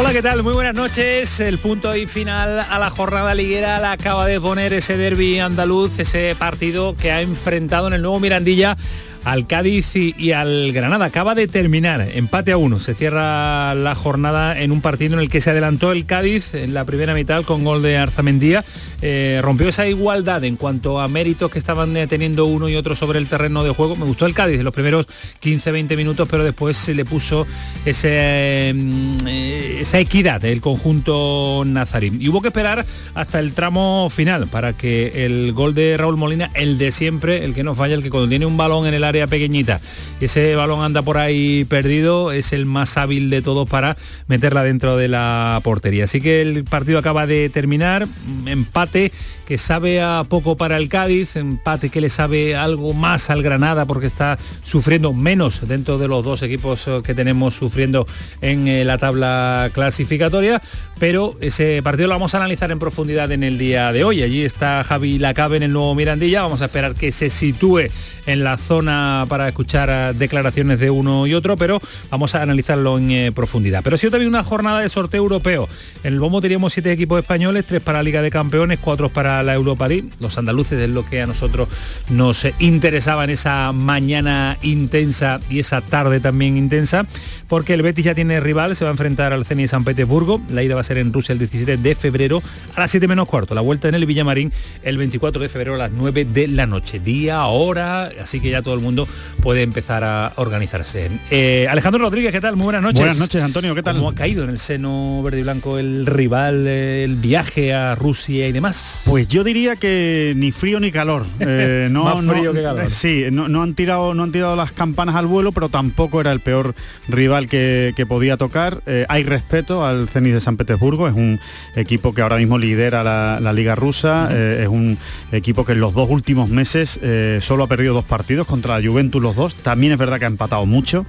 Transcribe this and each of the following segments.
Hola, ¿qué tal? Muy buenas noches. El punto y final a la jornada liguera la acaba de poner ese derby andaluz, ese partido que ha enfrentado en el nuevo Mirandilla al Cádiz y, al Granada. Acaba de terminar, empate a uno. Se cierra la jornada en un partido en el que se adelantó el Cádiz en la primera mitad con gol de Arzamendía. Eh, rompió esa igualdad en cuanto a méritos que estaban eh, teniendo uno y otro sobre el terreno de juego. Me gustó el Cádiz en los primeros 15-20 minutos, pero después se le puso ese, mm, eh, esa equidad del conjunto nazarín. Y hubo que esperar hasta el tramo final para que el gol de Raúl Molina, el de siempre, el que no falla, el que cuando tiene un balón en el área pequeñita, ese balón anda por ahí perdido, es el más hábil de todos para meterla dentro de la portería. Así que el partido acaba de terminar, empate que sabe a poco para el Cádiz, empate que le sabe algo más al Granada porque está sufriendo menos dentro de los dos equipos eh, que tenemos sufriendo en eh, la tabla clasificatoria, pero ese partido lo vamos a analizar en profundidad en el día de hoy. Allí está Javi Lacabe en el nuevo Mirandilla, vamos a esperar que se sitúe en la zona para escuchar eh, declaraciones de uno y otro, pero vamos a analizarlo en profundidad. Pero ha sido también una jornada de sorteo europeo. En el bombo teníamos siete equipos españoles, tres para la Liga de Campeones, cuatro para la Europa League. Los andaluces es lo que a nosotros nos interesaba en esa mañana intensa y esa tarde también intensa, porque el Betis ya tiene rival, se va a enfrentar al Zenit de San Petersburgo. La ida va a ser en Rusia el 17 de febrero a las 7 menos cuarto. La vuelta en el Villamarín el 24 de febrero a las 9 de la noche. Día, hora, así que ya todo el mundo puede empezar a organizarse. Eh, Alejandro Rodríguez, ¿qué tal? Muy buenas noches. Buenas noches, Antonio, ¿qué tal? ¿Cómo ha caído en el seno verde y blanco el rival, el viaje a Rusia y demás? Pues yo diría que ni frío ni calor. Eh, no, Más frío que calor. Sí, no, han tirado, no han tirado las campanas al vuelo, pero tampoco era el peor rival que, podía tocar. Eh, hay respeto al Zenit de San Petersburgo, es un equipo que ahora mismo lidera la, liga rusa, es un equipo que en los dos últimos meses solo ha perdido dos partidos contra la Juventus los dos. También es verdad que ha empatado mucho,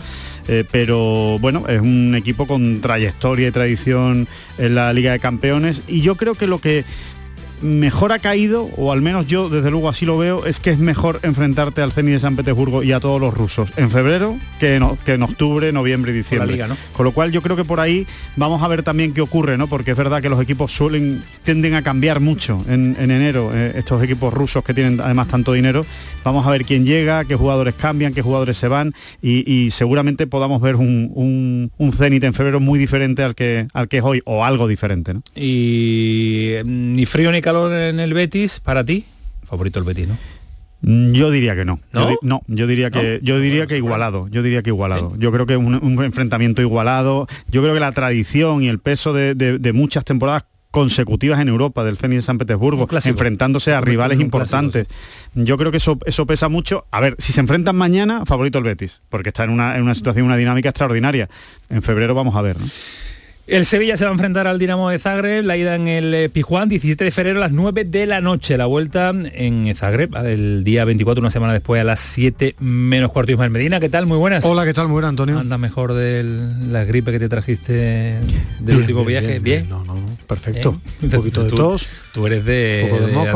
eh, pero bueno, es un equipo con trayectoria y tradición en la Liga de Campeones. Y yo creo que lo que mejor ha caído, o al menos yo desde luego así lo veo, es que es mejor enfrentarte al Zenit de San Petersburgo y a todos los rusos en febrero que en, que en octubre, noviembre y diciembre. Con lo cual yo creo que por ahí vamos a ver también qué ocurre, ¿no? Porque es verdad que los equipos suelen, tienden a cambiar mucho en, enero, eh, estos equipos rusos que tienen además tanto dinero. Vamos a ver quién llega, qué jugadores cambian, qué jugadores se van y, seguramente podamos ver un, un, un Zenit en febrero muy diferente al que, al que es hoy o algo diferente. ¿no? Y mm, ni frío ni calor en el Betis para ti? Favorito el Betis, ¿no? Mm, yo diría que no. ¿No? Yo, diría que yo diría que igualado. Yo diría que igualado. Yo creo que un, un enfrentamiento igualado. Yo creo que la tradición y el peso de, muchas temporadas consecutivas en Europa del Zenit de San Petersburgo, enfrentándose a rivales importantes. Yo creo que eso, eso pesa mucho. A ver, si se enfrentan mañana, favorito el Betis, porque está en una, en una situación, una dinámica extraordinaria. En febrero vamos a ver. ¿no? El Sevilla se va a enfrentar al Dinamo de Zagreb, la ida en el eh, Pijuán, 17 de febrero a las 9 de la noche, la vuelta en Zagreb, el día 24, una semana después a las 7 menos cuarto. Ismael Medina, ¿qué tal? Muy buenas. Hola, ¿qué tal? Muy buenas, Antonio. ¿Anda mejor de la gripe que te trajiste del último viaje? Bien, No, no, perfecto. ¿Eh? Un poquito de tos. Tú eres de,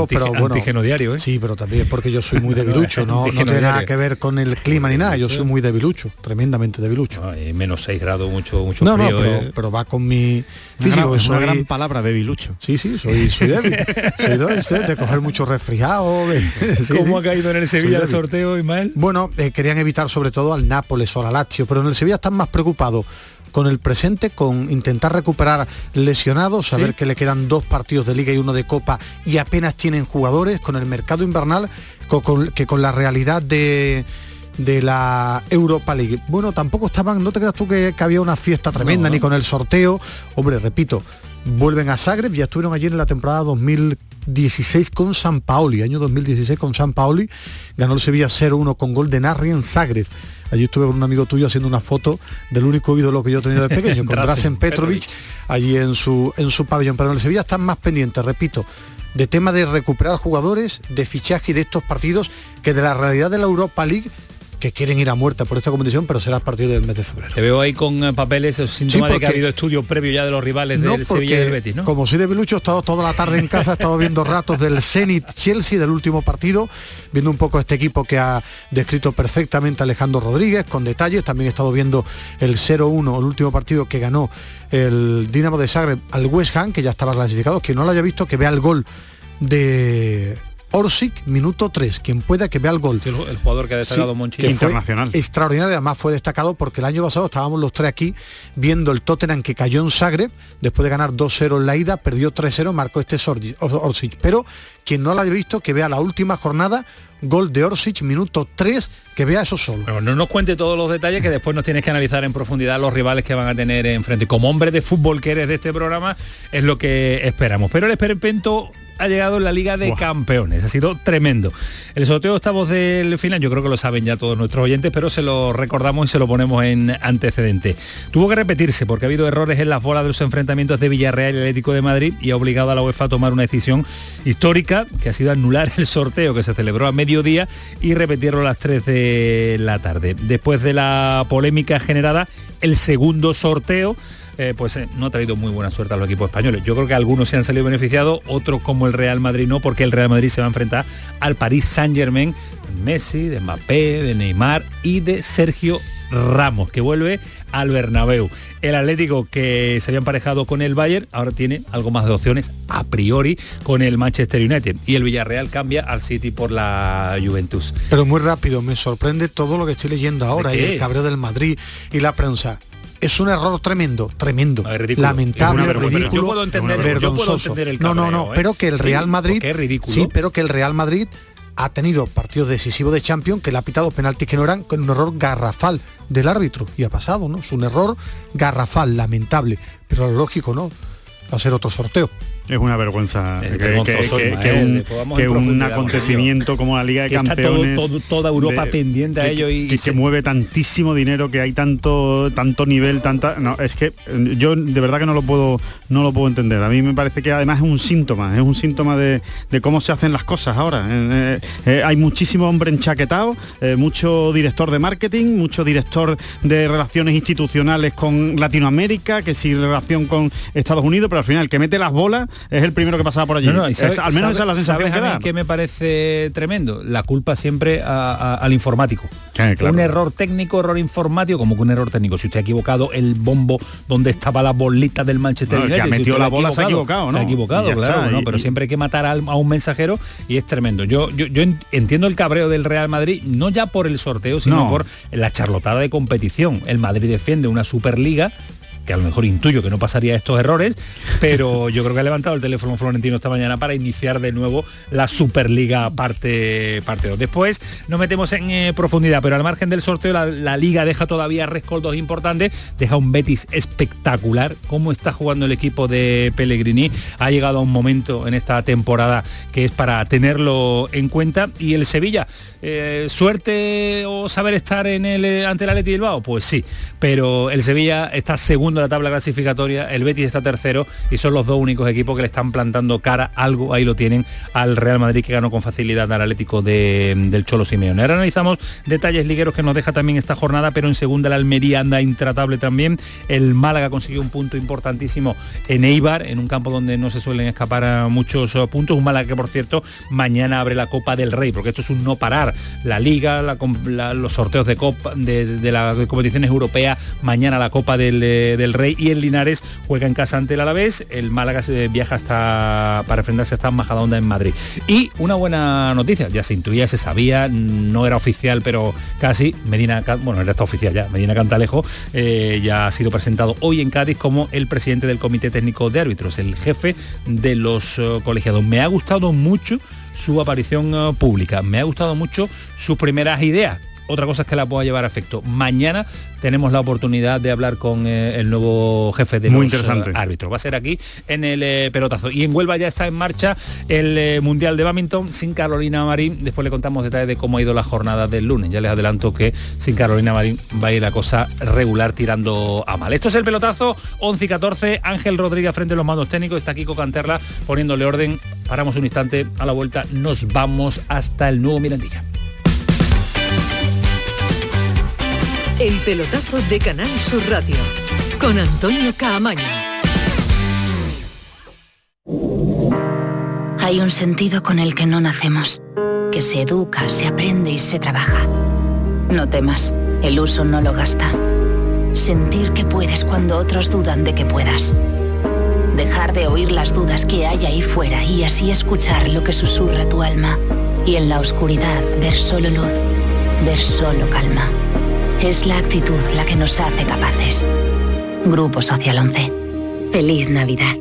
pero bueno, antígeno diario, ¿eh? Sí, pero también es porque yo soy muy debilucho, no, no tiene nada que ver con el clima ni nada, yo soy muy debilucho, tremendamente debilucho. menos 6 grados, mucho, mucho no, frío. No, pero, pero va con mi físico. Es una, gran palabra, debilucho. Sí, sí, soy, soy débil. soy débil de coger mucho resfriado. ¿Cómo ha caído en el Sevilla el sorteo, Ismael? Bueno, eh, querían evitar sobre todo al Nápoles o al Lazio, pero en el Sevilla están más preocupados con el presente, con intentar recuperar lesionados, saber que le quedan dos partidos de liga y uno de copa y apenas tienen jugadores, con el mercado invernal, que con la realidad de de la Europa League. Bueno, tampoco estaban, no te creas tú que, había una fiesta tremenda ni con el sorteo. Hombre, repito, vuelven a Zagreb, ya estuvieron allí en la temporada 2016 con San Paoli, año 2016 con San Paoli, ganó el Sevilla 0-1 con gol de Narri en Zagreb. Allí estuve con un amigo tuyo haciendo una foto del único ídolo que yo he tenido de pequeño, con Drasen Petrovic, allí en su, en su pabellón. Pero en el Sevilla están más pendientes, repito, de tema de recuperar jugadores, de fichaje de estos partidos, que de la realidad de la Europa League que quieren ir a muerta por esta competición, pero será a partir del mes de febrero. Te veo ahí con eh, papeles, esos síntomas de que ha habido estudio previo ya de los rivales del Sevilla y del Betis, ¿no? Como soy de Bilucho, he estado toda la tarde en casa, he estado viendo ratos del Zenit Chelsea del último partido, viendo un poco este equipo que ha descrito perfectamente Alejandro Rodríguez, con detalles. También he estado viendo el 0-1, el último partido que ganó el Dinamo de Zagreb al West Ham, que ya estaba clasificado. Quien no lo haya visto, que vea el gol de Orsic, minuto 3. Quien pueda que vea el gol. el, jugador que ha destacado sí, internacional. Extraordinario, además fue destacado porque el año pasado estábamos los tres aquí viendo el Tottenham que cayó en Zagreb, después de ganar 2-0 en la ida, perdió 3-0, marcó este Orsic. Pero quien no lo haya visto, que vea la última jornada, gol de Orsic, minuto 3, que vea eso solo. no nos cuente todos los detalles que después nos tienes que analizar en profundidad los rivales que van a tener enfrente. Como hombre de fútbol que eres de este programa, es lo que esperamos. Pero el esperpento ha llegado la Liga de Campeones. Ha sido tremendo. El sorteo estamos del final, yo creo que lo saben ya todos nuestros oyentes, pero se lo recordamos y se lo ponemos en antecedente. Tuvo que repetirse porque ha habido errores en las bolas de los enfrentamientos de Villarreal y Atlético de Madrid y ha obligado a la UEFA a tomar una decisión histórica que ha sido anular el sorteo que se celebró a mediodía y repetirlo a las 3 de la tarde. Después de la polémica generada, el segundo sorteo eh, pues eh, no ha traído muy buena suerte a los equipos españoles. Yo creo que algunos se han salido beneficiados, otros como el Real Madrid no, porque el Real Madrid se va a enfrentar al París Saint Germain, de Messi, de Mbappé, de Neymar y de Sergio Ramos, que vuelve al Bernabéu. El Atlético que se había emparejado con el Bayern, ahora tiene algo más de opciones a priori con el Manchester United. Y el Villarreal cambia al City por la Juventus. Pero muy rápido, me sorprende todo lo que estoy leyendo ahora, y el cabreo del Madrid y la prensa es un error tremendo, tremendo, lamentable, ridículo, yo puedo entender, vergonzoso. no, no, no, ¿eh? pero que el Real Madrid, sí, pero que el Real Madrid ha tenido partidos decisivos de Champions que le ha pitado penaltis que no eran con un error garrafal del árbitro y ha pasado, ¿no? Es un error garrafal, lamentable, pero lo lógico, ¿no? Va a ser otro sorteo. Es una vergüenza que, un, acontecimiento como la Liga de Campeones toda Europa pendiente a ello y que, se mueve tantísimo dinero que hay tanto tanto nivel tanta no es que eh, yo de verdad que no lo puedo no lo puedo entender. A mí me parece que además es un síntoma es un síntoma de, cómo se hacen las cosas ahora. Eh, eh, hay muchísimo hombre enchaquetado mucho director de marketing mucho director de relaciones institucionales con Latinoamérica que si relación con Estados Unidos pero al final que mete las bolas es el primero que pasaba por allí. al menos esa es la sensación que da. que me parece tremendo? La culpa siempre al informático. Un error técnico, error informático, como que un error técnico. Si usted ha equivocado el bombo donde estaba la bolita del Manchester United, que ha metido la bola se ha equivocado, ¿no? Se ha equivocado, claro, pero siempre hay que matar a, un mensajero y es tremendo. Yo, yo, entiendo el cabreo del Real Madrid, no ya por el sorteo, sino por la charlotada de competición. El Madrid defiende una Superliga que a lo mejor intuyo que no pasaría estos errores, pero yo creo que ha levantado el teléfono Florentino esta mañana para iniciar de nuevo la Superliga parte, parte 2. Después nos metemos en eh, profundidad, pero al margen del sorteo la, liga deja todavía rescoldos importantes, deja un Betis espectacular, cómo está jugando el equipo de Pellegrini, ha llegado a un momento en esta temporada que es para tenerlo en cuenta. Y el Sevilla, eh, suerte o saber estar en el, eh, ante el Atleti Bilbao, pues sí, pero el Sevilla está segundo la tabla clasificatoria, el Betis está tercero y son los dos únicos equipos que le están plantando cara, algo ahí lo tienen, al Real Madrid que ganó con facilidad al Atlético del Cholo Simeone. Ahora analizamos detalles ligueros que nos deja también esta jornada, pero en segunda la Almería anda intratable también. El Málaga consiguió un punto importantísimo en Eibar, en un campo donde no se suelen escapar muchos eh, puntos. Un Málaga que, por cierto, mañana abre la Copa del Rey, porque esto es un no parar. La Liga, los sorteos de Copa de, las competiciones europeas, mañana la Copa del, eh, del Rey y el Linares juega en casa ante el Alavés, el Málaga se viaja hasta para enfrentarse hasta Majadahonda en Madrid. Y una buena noticia, ya se intuía, se sabía, no era oficial, pero casi, Medina, bueno, era oficial ya, Medina Cantalejo eh, ya ha sido presentado hoy en Cádiz como el presidente del Comité Técnico de Árbitros, el jefe de los eh, colegiados. Me ha gustado mucho su aparición eh, pública, me ha gustado mucho sus primeras ideas otra cosa es que la pueda llevar a efecto. Mañana tenemos la oportunidad de hablar con eh, el nuevo jefe de Muy los interesante. Eh, árbitros. Va a ser aquí en el eh, pelotazo. Y en Huelva ya está en marcha el Mundial de Badminton sin Carolina Marín. Después le contamos detalles de cómo ha ido la jornada del lunes. Ya les adelanto que sin Carolina Marín va a ir la cosa regular tirando a mal. Esto es el pelotazo 11 y 14. Ángel Rodríguez frente a los mandos técnicos. Está Kiko Canterla poniéndole orden Paramos un instante, a la vuelta nos vamos hasta el nuevo Mirandilla. El pelotazo de Canal Sur Radio con Antonio Caamaño. Hay un sentido con el que no nacemos, que se educa, se aprende y se trabaja. No temas, el uso no lo gasta. Sentir que puedes cuando otros dudan de que puedas. Dejar de oír las dudas que hay ahí fuera y así escuchar lo que susurra tu alma. Y en la oscuridad ver solo luz, ver solo calma. Es la actitud la que nos hace capaces. Grupo Social 11. Feliz Navidad.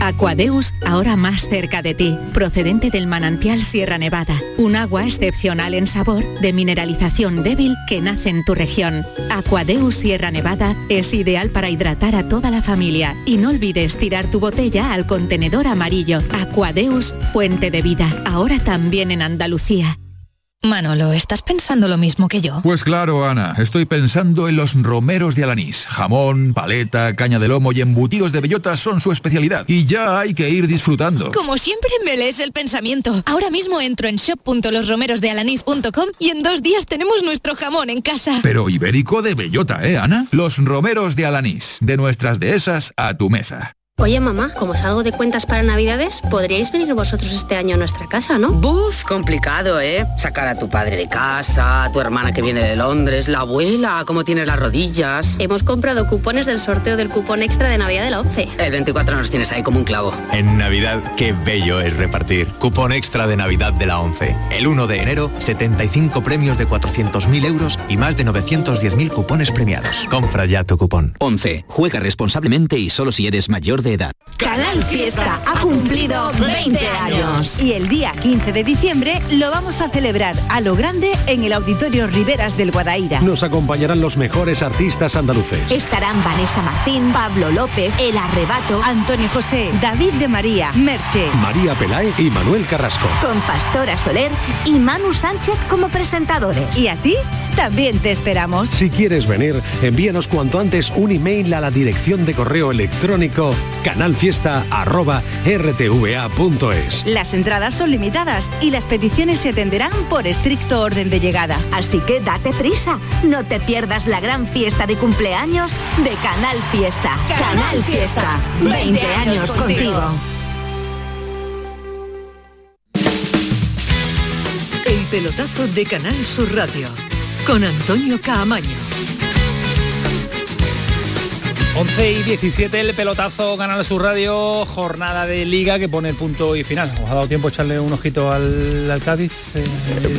Aquadeus, ahora más cerca de ti, procedente del manantial Sierra Nevada, un agua excepcional en sabor, de mineralización débil que nace en tu región. Aquadeus Sierra Nevada es ideal para hidratar a toda la familia y no olvides tirar tu botella al contenedor amarillo. Aquadeus, fuente de vida, ahora también en Andalucía. Manolo, ¿estás pensando lo mismo que yo? Pues claro, Ana, estoy pensando en los romeros de Alanís. Jamón, paleta, caña de lomo y embutidos de bellota son su especialidad. Y ya hay que ir disfrutando. Como siempre me lees el pensamiento. Ahora mismo entro en shop.losromerosdealanís.com y en dos días tenemos nuestro jamón en casa. Pero ibérico de bellota, ¿eh, Ana? Los romeros de Alanís. De nuestras dehesas a tu mesa. Oye, mamá, como salgo de cuentas para Navidades, podríais venir vosotros este año a nuestra casa, ¿no? Buf, complicado, ¿eh? Sacar a tu padre de casa, a tu hermana que viene de Londres, la abuela, cómo tienes las rodillas. Hemos comprado cupones del sorteo del cupón extra de Navidad de la 11. El 24 nos tienes ahí como un clavo. En Navidad, qué bello es repartir. Cupón extra de Navidad de la 11. El 1 de enero, 75 premios de 400.000 euros y más de 910.000 cupones premiados. Compra ya tu cupón. 11. Juega responsablemente y solo si eres mayor de edad. Canal Fiesta ha cumplido 20 años. Y el día 15 de diciembre lo vamos a celebrar a lo grande en el Auditorio Riveras del Guadaira. Nos acompañarán los mejores artistas andaluces. Estarán Vanessa Martín, Pablo López, El Arrebato, Antonio José, David de María, Merche, María Peláez y Manuel Carrasco. Con Pastora Soler y Manu Sánchez como presentadores. ¿Y a ti? También te esperamos. Si quieres venir, envíanos cuanto antes un email a la dirección de correo electrónico canalfiesta.rtva.es. Las entradas son limitadas y las peticiones se atenderán por estricto orden de llegada. Así que date prisa, no te pierdas la gran fiesta de cumpleaños de Canal Fiesta. Canal, Fiesta, 20 años contigo. El pelotazo de Canal Sur Radio con Antonio Caamaño. 11 y 17 el pelotazo Canal Sur Radio, jornada de liga que pone el punto y final. ¿Os ha dado tiempo echarle un ojito al, al Cádiz? Eh,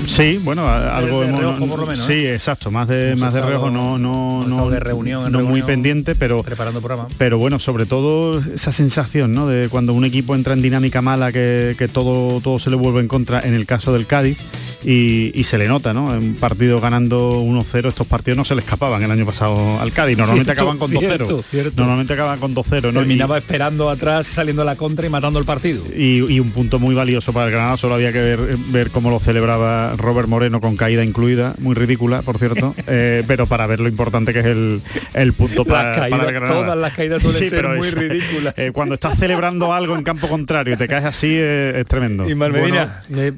sí, bueno, algo de reojo, por lo menos, Sí, ¿no? exacto, más de Hemos más de reojo no no no, de reunión no muy pendiente, pero preparando programa. pero bueno, sobre todo esa sensación, ¿no? De cuando un equipo entra en dinámica mala que, que todo todo se le vuelve en contra en el caso del Cádiz. Y, y se le nota, ¿no? En un partido ganando 1-0, estos partidos no se le escapaban el año pasado al Cádiz. Normalmente Cierto, acaban con 2-0. cierto, cierto. Normalmente acaban con 2-0, ¿no? Terminaba esperando atrás, saliendo a la contra y matando el partido. y, y un punto muy valioso para el Granada solo había que ver, ver cómo lo celebraba Robert Moreno con caída incluida muy ridícula por cierto eh, pero para ver lo importante que es el, el punto para, Las caídas- para el Granada todas las caídas suelen ser pero muy es- ridículas. eh, cuando estás celebrando algo en campo contrario y te caes así eh, es tremendo Bueno, eh,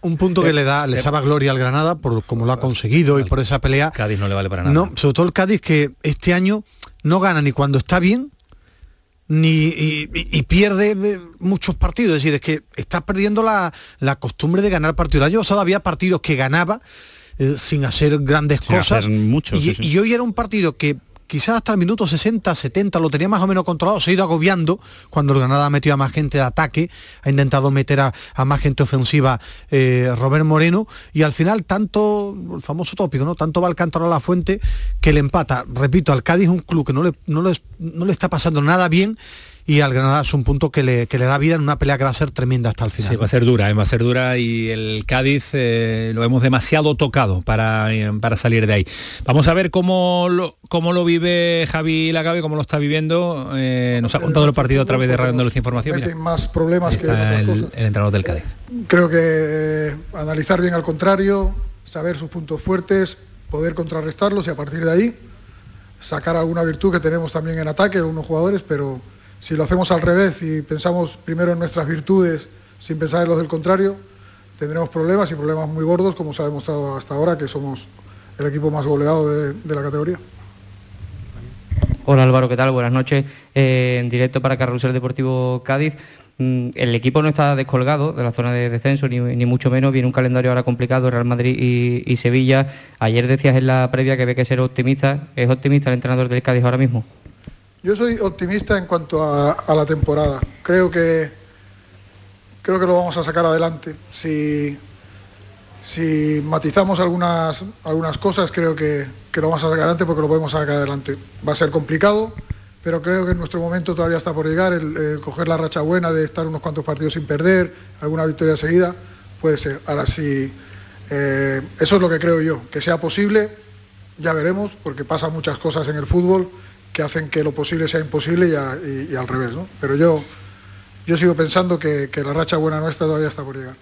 un punto que le da, le sabe gloria al Granada por cómo lo ha conseguido y por esa pelea. Cádiz no le vale para nada. No, sobre todo el Cádiz que este año no gana ni cuando está bien ni y, pierde eh, muchos partidos. Es decir, es que está perdiendo la, la costumbre de ganar partidos. El año pasado había partidos que ganaba eh, sin hacer grandes Sin cosas. hacer mucho, y, sí, sí. y hoy era un partido que quizás hasta el minuto 60, 70 lo tenía más o menos controlado, se ha ido agobiando cuando el Granada ha metido a más gente de ataque, ha intentado meter a, más gente ofensiva eh, Robert Moreno y al final tanto, el famoso tópico, ¿no? Tanto va el cántaro a la fuente que le empata. Repito, al Cádiz un club que no le, no le, no le está pasando nada bien y al Granada es un punto que le, que le da vida en una pelea que va a ser tremenda hasta el final. Sí, va a ser dura, eh, va a ser dura y el Cádiz eh, lo hemos demasiado tocado para, eh, para salir de ahí. Vamos a ver cómo lo, cómo lo vive Javi Lagabe, cómo lo está viviendo. Eh, nos ha contado el partido a través de Radio Andalucía Información. Mira, más problemas que otras el, cosas. el entrenador del Cádiz. Creo que eh, analizar bien al contrario, saber sus puntos fuertes, poder contrarrestarlos y a partir de ahí sacar alguna virtud que tenemos también en ataque, algunos jugadores, pero Si lo hacemos al revés y pensamos primero en nuestras virtudes sin pensar en los del contrario, tendremos problemas y problemas muy gordos, como se ha demostrado hasta ahora, que somos el equipo más goleado de, la categoría. Hola Álvaro, ¿qué tal? Buenas noches. Eh, en directo para Carrusel Deportivo Cádiz. Mm, el equipo no está descolgado de la zona de descenso, ni, mucho menos. Viene un calendario ahora complicado, Real Madrid y, y, Sevilla. Ayer decías en la previa que ve que ser optimista. ¿Es optimista el entrenador del Cádiz ahora mismo? Yo soy optimista en cuanto a, la temporada. Creo que, creo que lo vamos a sacar adelante. Si, si matizamos algunas, algunas cosas, creo que, que lo vamos a sacar adelante porque lo podemos sacar adelante. Va a ser complicado, pero creo que en nuestro momento todavía está por llegar, el, coger la racha buena de estar unos cuantos partidos sin perder, alguna victoria seguida, puede ser. Ahora sí, eh, eso es lo que creo yo, que sea posible, ya veremos, porque pasan muchas cosas en el fútbol que hacen que lo posible sea imposible y, al revés, ¿no? Pero yo, yo sigo pensando que, la racha buena nuestra todavía está por llegar.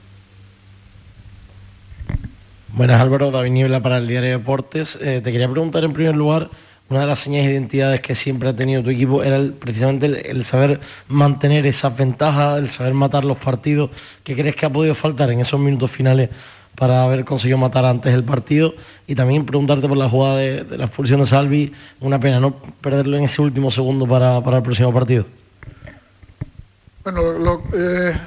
Buenas Álvaro, David Niebla para el Diario de Deportes. Eh, te quería preguntar en primer lugar, una de las señas de identidades que siempre ha tenido tu equipo era precisamente el, el, saber mantener esas ventajas, el saber matar los partidos. ¿Qué crees que ha podido faltar en esos minutos finales para haber conseguido matar antes el partido? Y también preguntarte por la jugada de, de la expulsión de Salvi, una pena no perderlo en ese último segundo para, para el próximo partido. Bueno, lo, eh,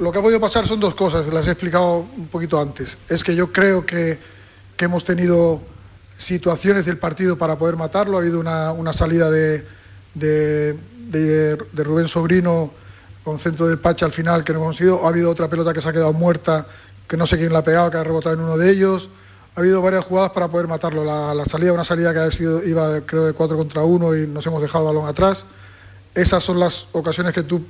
lo, que ha podido pasar son dos cosas, las he explicado un poquito antes. Es que yo creo que, que hemos tenido situaciones del partido para poder matarlo. Ha habido una, una salida de, de, Rubén Sobrino con centro del Pacha al final que no hemos conseguido. Ha habido otra pelota que se ha quedado muerta, que no sé quién la ha pegado, que ha rebotado en uno de ellos. Ha habido varias jugadas para poder matarlo. La, salida, una salida que ha sido, iba creo de 4 contra 1 y nos hemos dejado el balón atrás. Esas son las ocasiones que tú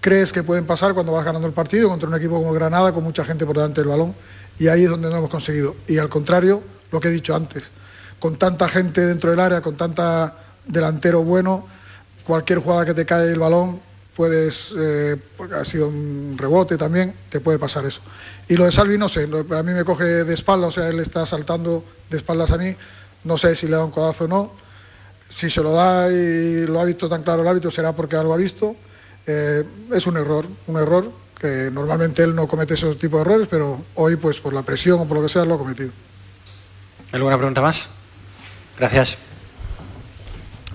crees que pueden pasar cuando vas ganando el partido contra un equipo como Granada con mucha gente por delante del balón y ahí es donde no hemos conseguido. Y al contrario, lo que he dicho antes, con tanta gente dentro del área, con tanta delantero bueno, cualquier jugada que te cae el balón puedes, eh, porque ha sido un rebote también, te puede pasar eso. Y lo de Salvi no sé, a mí me coge de espalda, o sea, él está saltando de espaldas a mí, no sé si le da un codazo o no, si se lo da y lo ha visto tan claro el árbitro será porque algo ha visto, eh, es un error, un error que normalmente él no comete esos tipos de errores, pero hoy pues por la presión o por lo que sea lo ha cometido. ¿Alguna pregunta más? Gracias.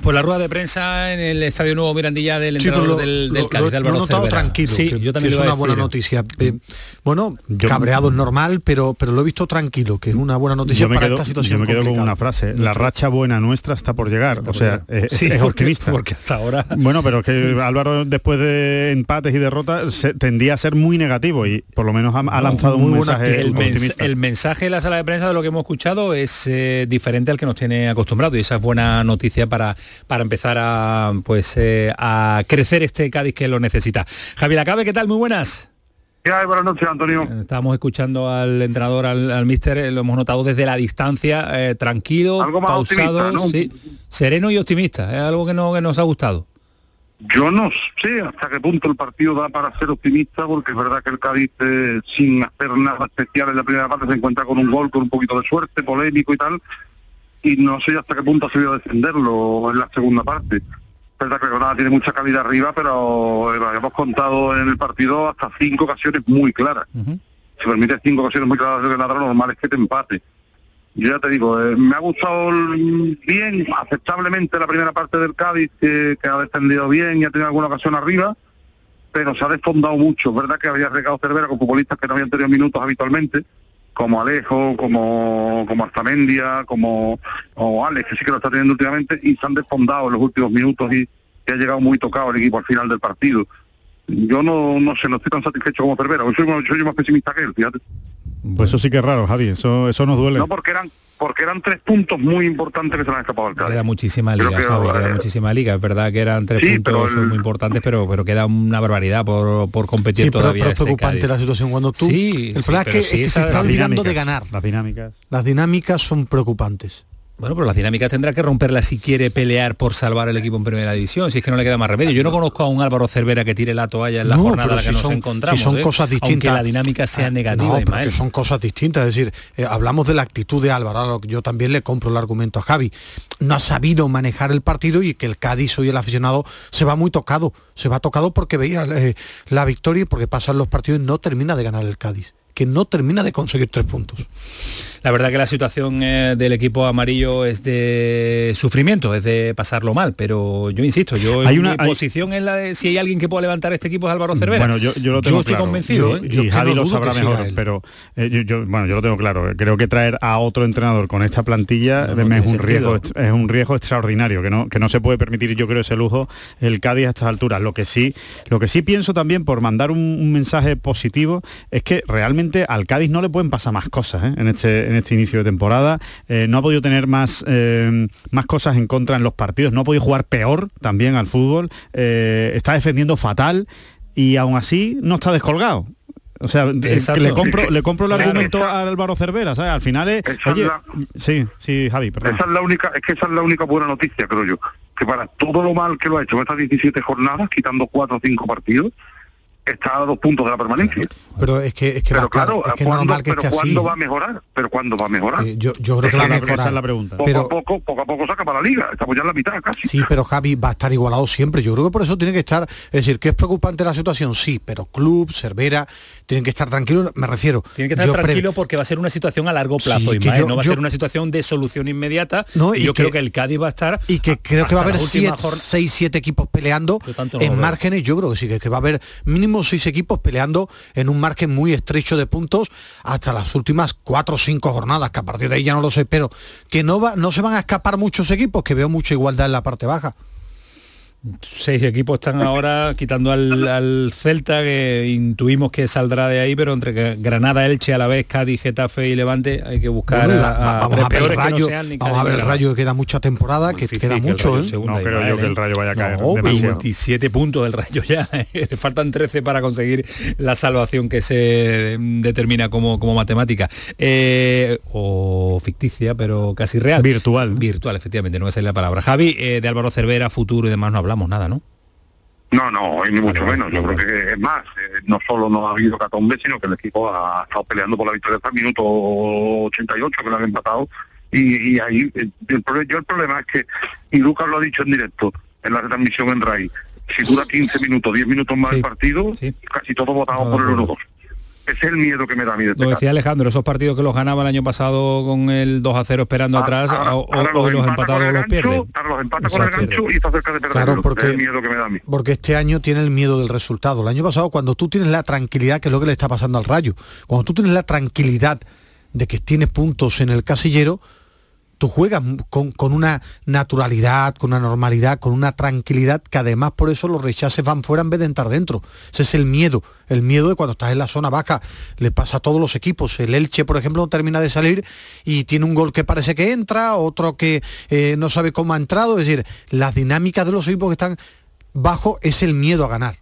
Pues la rueda de prensa en el Estadio Nuevo Mirandilla del entrenador sí, lo, del, del Cádiz, de Álvaro lo he notado Cervera. tranquilo, sí, que, yo también que es lo una buena noticia. Eh, bueno, yo, cabreado es normal, pero, pero lo he visto tranquilo, que es una buena noticia para quedo, esta situación Yo me quedo complicada. con una frase, la racha buena nuestra está por llegar, está por o sea, llegar. Es, sí, es, optimista. Porque hasta ahora... Bueno, pero que Álvaro después de empates y derrotas se, tendía a ser muy negativo y por lo menos ha, ha lanzado un mensaje el, optimista. el mensaje de la sala de prensa de lo que hemos escuchado es eh, diferente al que nos tiene acostumbrado y esa es buena noticia para, para empezar a pues eh, a crecer este Cádiz que lo necesita. Javier Acabe, ¿qué tal? Muy buenas. ¿Qué hay? Buenas noches, Antonio. Estábamos escuchando al entrenador, al, al mister, eh, lo hemos notado desde la distancia, eh, tranquilo, algo más pausado, ¿no? sí, sereno y optimista. Es algo que, no, que nos ha gustado. Yo no sé hasta qué punto el partido da para ser optimista, porque es verdad que el Cádiz, eh, sin hacer nada especial en la primera parte, se encuentra con un gol, con un poquito de suerte, polémico y tal, y no sé hasta qué punto ha sabido defenderlo en la segunda parte. Verdad que Granada tiene mucha calidad arriba, pero eh, hemos contado en el partido hasta cinco ocasiones muy claras. Uh -huh. Si permite cinco ocasiones muy claras de Granada, lo normal es que te empate. Yo ya te digo, eh, me ha gustado bien, aceptablemente la primera parte del Cádiz, que, que ha defendido bien y ha tenido alguna ocasión arriba, pero se ha desfondado mucho. Verdad que había regado Cervera con futbolistas que no habían tenido minutos habitualmente, como Alejo, como, como Artamendia, como o Alex, que sí que lo está teniendo últimamente, y se han desfondado en los últimos minutos y, y ha llegado muy tocado el equipo al final del partido. Yo no, no sé, no estoy tan satisfecho como Cervera, soy, soy más pesimista que él, fíjate. Pues eso sí que es raro, Javi, eso, eso nos duele. No, porque eran porque eran tres puntos muy importantes que se han escapado al Cádiz. Queda muchísima liga, que, Javi, queda muchísima liga. Es verdad que eran tres sí, puntos el... muy importantes, pero pero queda una barbaridad por, por competir sí, pero, todavía. Pero es preocupante este la situación cuando tú... Sí, el problema sí, es que, sí, es que se está olvidando de ganar. Las dinámicas. Las dinámicas son preocupantes. Bueno, pero las dinámicas tendrá que romperla si quiere pelear por salvar el equipo en primera división, si es que no le queda más remedio. Yo no conozco a un Álvaro Cervera que tire la toalla en la No, jornada en la que si nos son- encontramos. si son ¿eh? cosas distintas. Aunque la dinámica sea Ah, negativa, No, son cosas distintas. Es decir, eh, hablamos de la actitud de Álvaro, yo también le compro el argumento a Javi. No ha sabido manejar el partido y que el Cádiz hoy el aficionado se va muy tocado. Se va tocado porque veía eh, la victoria y porque pasan los partidos y no termina de ganar el Cádiz. Que no termina de conseguir tres puntos. La verdad que la situación eh, del equipo amarillo es de sufrimiento, es de pasarlo mal, pero yo insisto, yo Hay en una- mi hay- posición es la de si hay alguien que pueda levantar este equipo es Álvaro Cervera. Bueno, yo, yo lo tengo estoy claro. convencido, Yo- ¿eh? y Yo que Javi no lo sabrá mejor, pero eh, yo, yo- bueno, yo lo tengo claro. Creo que traer a otro entrenador con esta plantilla No, no es, un riesgo, es un riesgo extraordinario que no, que no se puede permitir, yo creo, ese lujo el Cádiz a estas alturas. Lo que sí, lo que sí pienso también por mandar un, un mensaje positivo es que realmente al Cádiz no le pueden pasar más cosas ¿eh? en este en este inicio de temporada. Eh, no ha podido tener más eh, más cosas en contra en los partidos, no ha podido jugar peor también al fútbol. Eh, está defendiendo fatal y aún así no está descolgado. O sea, Exacto. le compro, le compro el Claro. argumento a Álvaro Cervera, ¿sabes? Al final es. Esa la- sí, sí, Javi, perdón. Esa es la única, es que esa es la única buena noticia, creo yo. Que para todo lo mal que lo ha hecho en estas 17 jornadas, quitando cuatro o cinco partidos, está a dos puntos de la permanencia. Pero es que es que, va a Pero estar- claro, es que es ¿cuándo, normal que pero esté así. ¿cuándo va a mejorar? Pero ¿cuándo va a mejorar? Eh, yo, yo creo que Esa va a es la- mejorar. esa es la pregunta. Poco Pero- a poco, poco a poco saca para la liga. Estamos ya en la mitad casi. Sí, pero Javi va a estar igualado siempre. Yo creo que por eso tiene que estar, es decir, que es preocupante la situación, sí, pero Club, Cervera, tienen que estar tranquilos, me refiero. Tiene que estar yo pre- tranquilo porque va a ser una situación a largo plazo, Sí, que Ismael, yo- no va a ser una situación de solución inmediata. No, y, y yo que- creo que el Cádiz va a estar y que creo que va a haber la última siete, jorn- seis, siete equipos peleando en márgenes. Yo creo que sí, que, que va a haber mínimo seis equipos peleando en un margen muy estrecho de puntos hasta las últimas cuatro o cinco jornadas, que a partir de ahí ya no lo sé, pero que no va, no se van a escapar muchos equipos, que veo mucha igualdad en la parte baja. Seis equipos están ahora quitando al, al Celta, que intuimos que saldrá de ahí, pero entre Granada, Elche, a la vez Cádiz, Getafe y Levante, hay que buscar Bueno, a, a- vamos a ver el peores que no rayo, sean ni vamos a ver el rayo que queda mucha temporada, que Difícil queda mucho, Rayo ¿eh? No creo yo que ¿eh? el Rayo vaya a caer No, demasiado. 27 puntos del Rayo ya. Le faltan 13 para conseguir la salvación que se determina como, como matemática. Eh, o ficticia, pero casi real. Virtual. Virtual, efectivamente, no me sale la palabra. Javi, eh, de Álvaro Cervera, futuro y demás no hablamos nada, ¿no? No, no, ni mucho menos. Yo creo que es más, eh, no solo no ha habido catombe, sino que el equipo ha estado peleando por la victoria hasta el minuto 88, que lo han empatado. Y, y ahí, el, prole- yo el problema es que, y Lucas lo ha dicho en directo, en la transmisión en RAI, si dura 15 minutos, 10 minutos más Sí, el partido, sí. casi todos votamos por el de acuerdo. 1-2. Es el miedo que me da a mí de este Lo caso. decía Alejandro, esos partidos que los ganaba el año pasado con el 2 a 0 esperando Ah, atrás, ahora- o, o- ahora hoy los empata empatados los gancho, pierde. Ahora los empata con el Exacto. gancho y está cerca de perderlo. Claro, porque- Es el miedo que me da a mí. porque este año tiene el miedo del resultado. El año pasado, cuando tú tienes la tranquilidad, que es lo que le está pasando al Rayo, cuando tú tienes la tranquilidad de que tienes puntos en el casillero, tú juegas con, con una naturalidad, con una normalidad, con una tranquilidad, que además por eso los rechaces van fuera en vez de entrar dentro. Ese es el miedo, el miedo de cuando estás en la zona baja. Le pasa a todos los equipos. El Elche, por ejemplo, termina de salir y tiene un gol que parece que entra, otro que eh, no sabe cómo ha entrado. Es decir, las dinámicas de los equipos que están bajo es el miedo a ganar.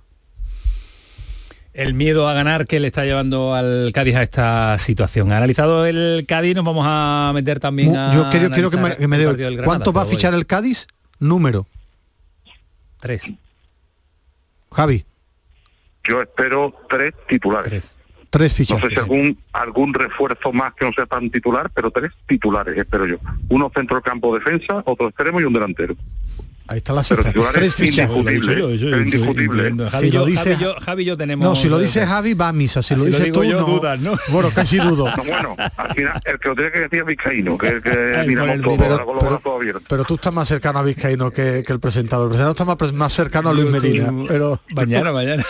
El miedo a ganar que le está llevando al Cádiz a esta situación. Analizado el Cádiz, nos vamos a meter también a Yo quiero, quiero que me, que me dé- Granada, ¿Cuánto va a fichar el Cádiz? Número. Tres. Javi, Yo espero tres titulares. Tres. tres No fichajes. sé si algún algún refuerzo más que no sea tan titular, pero tres titulares espero yo. Uno centro del campo defensa, otro extremo y un delantero. Ahí está la Pero cifra. titulares Tres. Yo, yo, yo, es indiscutible. Si Javi, lo yo- dice- Javi, yo, Javi y yo tenemos... No, si lo dice Javi va a misa. Si lo digo tú, yo, no. dudas, ¿no? Bueno, casi dudo. No, bueno, al final, el que lo tiene que decir es Vizcaíno, que es el que Ay, miramos el todo, dinero. ahora con los brazos abiertos. Pero tú estás más cercano a Vizcaíno que, que el presentador. El presentador está más, más cercano a Luis Medina. Pero Mañana, mañana.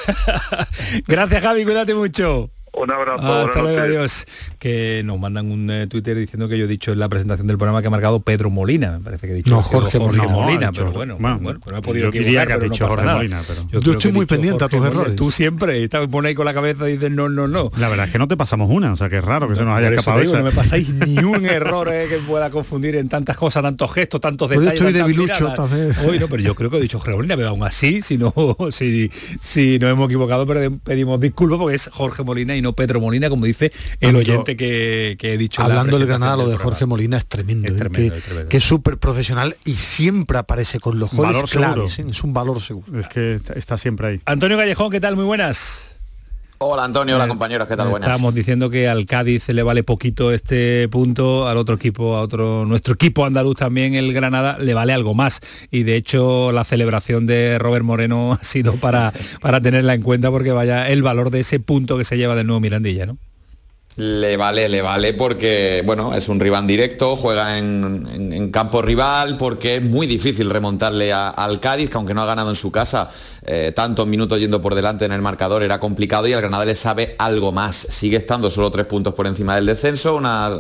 Gracias, Javi, cuídate mucho. Un abrazo, Hasta buenas luego, adiós. Que nos mandan un eh, Twitter diciendo que yo he dicho en la presentación del programa que ha marcado Pedro Molina. Me parece que he dicho No, Jorge Molina. No, pero bueno, bueno, bueno, pero me he podido yo diría que ha no Jorge nada. Molina, pero- Yo, Yo estoy muy pendiente a tus Molina. errores. Tú siempre estás pone ahí con la cabeza y dices no, no, no. La verdad es que no te pasamos una, o sea que es raro que se nos haya escapado esa. no me pasáis ni un error eh, que pueda confundir en tantas cosas, tantos gestos, tantos Pues yo detalles. estoy tantas debilucho. Hoy no, pero yo creo que he dicho Jorge Molina, pero aún así, si no, si, si nos hemos equivocado, pero pedimos disculpas porque es Jorge Molina y no no Pedro Molina, como dice el oyente que, he dicho. Hablando del Granada, lo de Jorge Molina es tremendo. Es ¿eh? que, es súper profesional y siempre aparece con los goles claves. ¿eh? Es un valor seguro. Es que está siempre ahí. Antonio Callejón, ¿qué tal? Muy buenas. Hola Antonio, hola eh, compañeros, ¿qué tal? Buenas. Estamos diciendo que al Cádiz se le vale poquito este punto, al otro equipo, a otro, nuestro equipo andaluz también, el Granada, le vale algo más. Y de hecho la celebración de Robert Moreno ha sido para, para tenerla en cuenta porque vaya el valor de ese punto que se lleva del nuevo Mirandilla, ¿no? Le vale, le vale porque, bueno, es un rival directo, juega en, campo rival, porque es muy difícil remontarle al Cádiz, que aunque no ha ganado en su casa, eh, tantos minutos yendo por delante en el marcador era complicado y al Granada le sabe algo más. Sigue estando solo tres puntos por encima del descenso, una,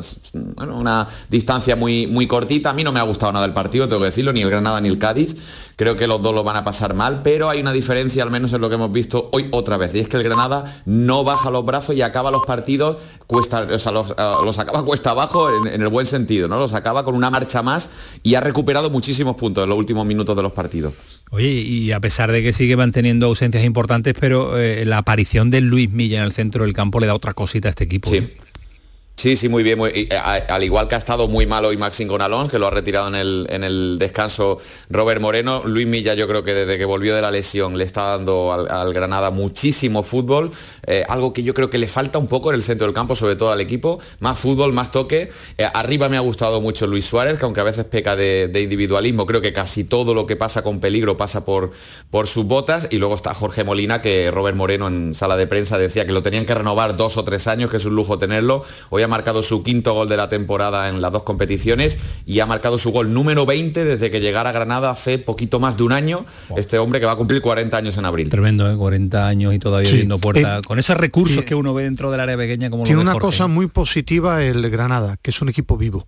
una distancia muy, muy cortita. A mí no me ha gustado nada el partido, tengo que decirlo, ni el Granada ni el Cádiz. Creo que los dos lo van a pasar mal, pero hay una diferencia, al menos en lo que hemos visto hoy otra vez, y es que el Granada no baja los brazos y acaba los partidos cuesta, o sea, los, eh, acaba cuesta abajo en, el buen sentido, ¿no? Los acaba con una marcha más y ha recuperado muchísimos puntos en los últimos minutos de los partidos. Oye, y a pesar de que sigue manteniendo ausencias importantes, pero eh, la aparición de Luis Milla en el centro del campo le da otra cosita a este equipo. Sí. ¿eh? Sí, sí, muy bien. Eh, al igual que ha estado muy malo hoy Maxim Gonalón, que lo ha retirado en el, en el, descanso Robert Moreno, Luis Milla yo creo que desde que volvió de la lesión le está dando al, Granada muchísimo fútbol, eh, algo que yo creo que le falta un poco en el centro del campo, sobre todo al equipo, más fútbol, más toque. Eh, arriba me ha gustado mucho Luis Suárez, que aunque a veces peca de, individualismo, creo que casi todo lo que pasa con peligro pasa por, por sus botas. Y luego está Jorge Molina, que Robert Moreno en sala de prensa decía que lo tenían que renovar dos o tres años, que es un lujo tenerlo. Hoy marcado su quinto gol de la temporada en las dos competiciones y ha marcado su gol número 20 desde que llegara a Granada hace poquito más de un año. Este hombre que va a cumplir 40 años en abril. Tremendo, ¿eh? 40 años y todavía sí. puerta. Eh, con esos recursos que uno ve dentro del área pequeña como Tiene una cosa muy positiva el Granada, que es un equipo vivo.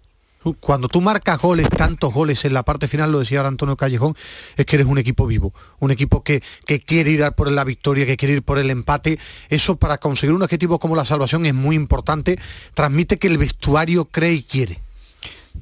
Cuando tú marcas goles, tantos goles en la parte final, lo decía ahora Antonio Callejón, es que eres un equipo vivo, un equipo que, que quiere ir por la victoria, que quiere ir por el empate. Eso para conseguir un objetivo como la salvación es muy importante. Transmite que el vestuario cree y quiere.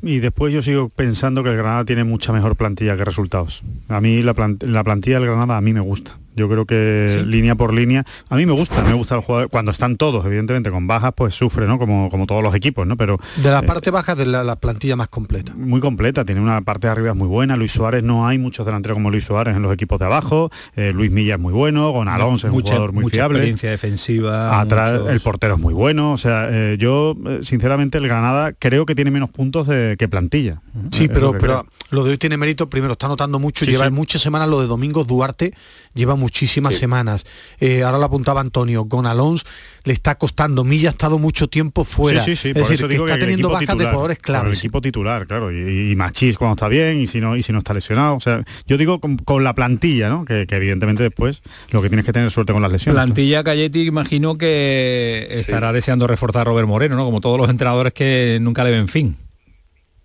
Y después yo sigo pensando que el Granada tiene mucha mejor plantilla que resultados. A mí la, la plantilla del Granada a mí me gusta. Yo creo que línea por línea, a mí me gusta, me gusta el jugador, cuando están todos, evidentemente, con bajas, pues sufre, ¿no? Como, como todos los equipos, ¿no? Pero. De la eh, parte baja de la, plantilla más completa. Muy completa, tiene una parte de arriba muy buena. Luis Suárez no hay muchos delanteros como Luis Suárez en los equipos de abajo. Eh, Luis Milla es muy bueno, Gon Alonso es un jugador muy mucha fiable. experiencia defensiva. Atrás el portero es muy bueno. O sea, eh, yo, sinceramente, el Granada creo que tiene menos puntos de, que plantilla. Sí, pero, pero lo de hoy tiene mérito, primero está notando mucho, lleva muchas semanas lo de Domingo Duarte, lleva muchísimas semanas. Eh, ahora lo apuntaba Antonio, con Alonso le está costando, Milla ha estado mucho tiempo fuera. Sí, sí, sí, es decir, que está teniendo bajas de jugadores claves. El equipo titular, claro, y, Machís cuando está bien y si no y si no está lesionado. O sea, yo digo con, la plantilla, ¿no? Que, evidentemente después lo que tienes que tener suerte con las lesiones. Plantilla Cayeti imagino que estará deseando reforzar a Robert Moreno, ¿no? Como todos los entrenadores que nunca le ven fin.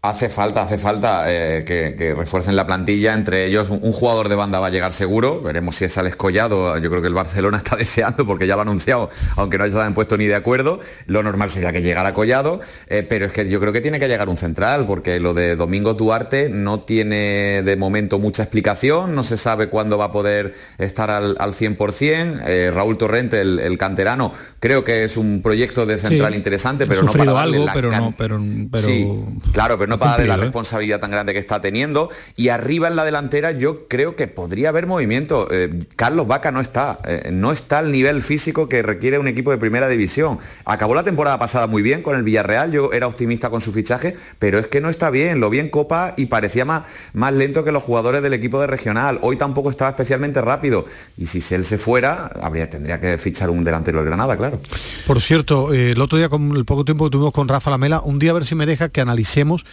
Hace falta, hace falta eh, que, refuercen la plantilla. Entre ellos, un, jugador de banda va a llegar seguro. Veremos si es Alex Collado. Yo creo que el Barcelona está deseando porque ya lo ha anunciado, aunque no hayan puesto ni de acuerdo. Lo normal sería que llegara Collado, eh, pero es que yo creo que tiene que llegar un central, porque lo de Domingo Duarte no tiene de momento mucha explicación. No se sabe cuándo va a poder estar al, 100%. Eh, Raúl Torrente, el, canterano, creo que es un proyecto de central interesante, pero no para darle algo, pero no, pero, Sí, claro, pero no para darle la ¿eh? responsabilidad tan grande que está teniendo. Y arriba en la delantera yo creo que podría haber movimiento. Eh, Carlos Vaca no está, eh, no está al nivel físico que requiere un equipo de primera división. Acabó la temporada pasada muy bien con el Villarreal, yo era optimista con su fichaje, pero es que no está bien, lo vi en Copa y parecía más, más lento que los jugadores del equipo de regional. Hoy tampoco estaba especialmente rápido. Y si él se fuera, habría, tendría que fichar un delantero del Granada, claro. Por cierto, el otro día, con el poco tiempo que tuvimos con Rafa Lamela, un día a ver si me deja que analicemos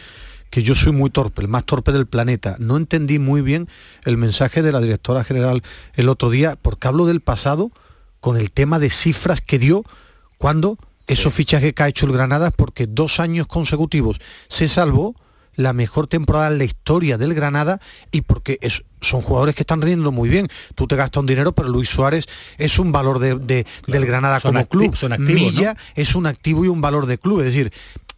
que yo soy muy torpe, el más torpe del planeta. No entendí muy bien el mensaje de la directora general el otro día, porque hablo del pasado con el tema de cifras que dio cuando esos fichajes que ha hecho el Granada, porque dos años consecutivos se salvó la mejor temporada en la historia del Granada y porque son jugadores que están riendo muy bien. Tú te gastas un dinero, pero Luis Suárez es un valor de, del Granada como club. Milla es un activo y un valor de club. Es decir,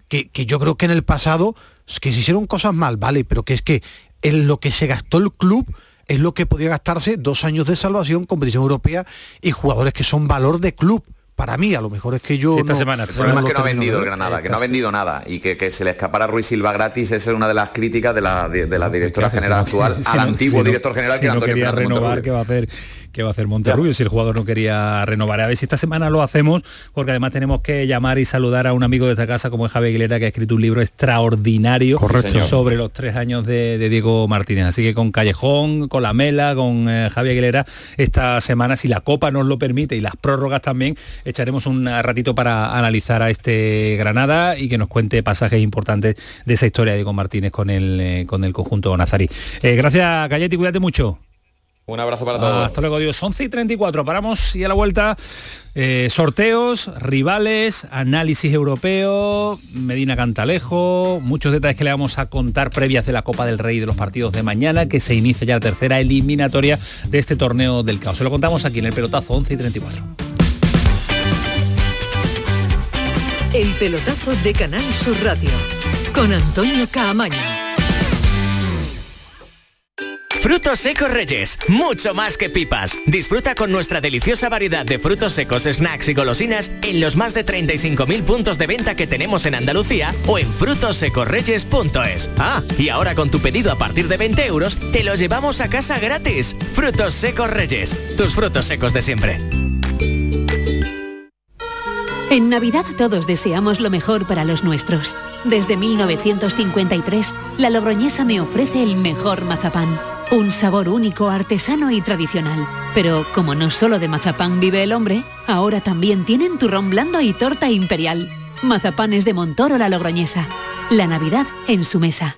que, que yo creo que en el pasado que se hicieron cosas mal, vale, pero que es que en lo que se gastó el club es lo que podía gastarse dos años de salvación, competición europea y jugadores que son valor de club para mí, a lo mejor es que yo... esta no- semana, El problema es que no ha vendido el. Granada, que no ha vendido nada y que, que se le escapara Ruiz Silva gratis, esa es una de las críticas de la, de, de la directora general actual Si al no- antiguo si director general si que era no Antonio quería Fernández renovar. ¿qué va a hacer? ¿Qué va a hacer Monterrubio si el jugador no quería renovar? A ver si esta semana lo hacemos, porque además tenemos que llamar y saludar a un amigo de esta casa como es Javier Aguilera, que ha escrito un libro extraordinario Correcto. Sobre los tres años de, de Diego Martínez. Así que con Callejón, con la Mela, con eh, Javier Aguilera, esta semana, si la Copa nos lo permite y las prórrogas también, echaremos un ratito para analizar a este Granada y que nos cuente pasajes importantes de esa historia de Diego Martínez con el, eh, con el conjunto nazarí. Eh, gracias, Galletti, cuídate mucho. Un abrazo para todos. Hasta luego, Dios. 11 y 34. Paramos y a la vuelta. eh, sorteos, rivales, análisis europeo, Medina Cantalejo, muchos detalles que le vamos a contar previas de la Copa del Rey de los partidos de mañana, que se inicia ya la tercera eliminatoria de este torneo del caos. Se lo contamos aquí en el pelotazo 11 y 34. El pelotazo de Canal Sur Radio con Antonio Caamaño. Frutos secos Reyes, mucho más que pipas. Disfruta con nuestra deliciosa variedad de frutos secos, snacks y golosinas en los más de 35.000 puntos de venta que tenemos en Andalucía o en frutosecorreyes.es. Ah, y ahora con tu pedido a partir de 20 euros, te lo llevamos a casa gratis. Frutos secos Reyes, tus frutos secos de siempre. En Navidad todos deseamos lo mejor para los nuestros. Desde 1953, la Logroñesa me ofrece el mejor mazapán. Un sabor único, artesano y tradicional. Pero como no solo de mazapán vive el hombre, ahora también tienen turrón blando y torta imperial. Mazapanes de Montoro la Logroñesa. La Navidad en su mesa.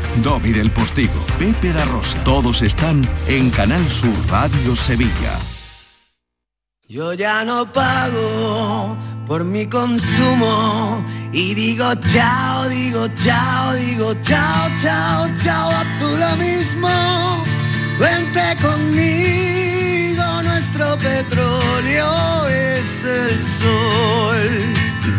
Domi del Postigo, Pepe da Rosa. Todos están en Canal Sur Radio Sevilla. Yo ya no pago por mi consumo y digo chao, digo chao, digo chao, chao, chao, a tú lo mismo. Vente conmigo, nuestro petróleo es el sol.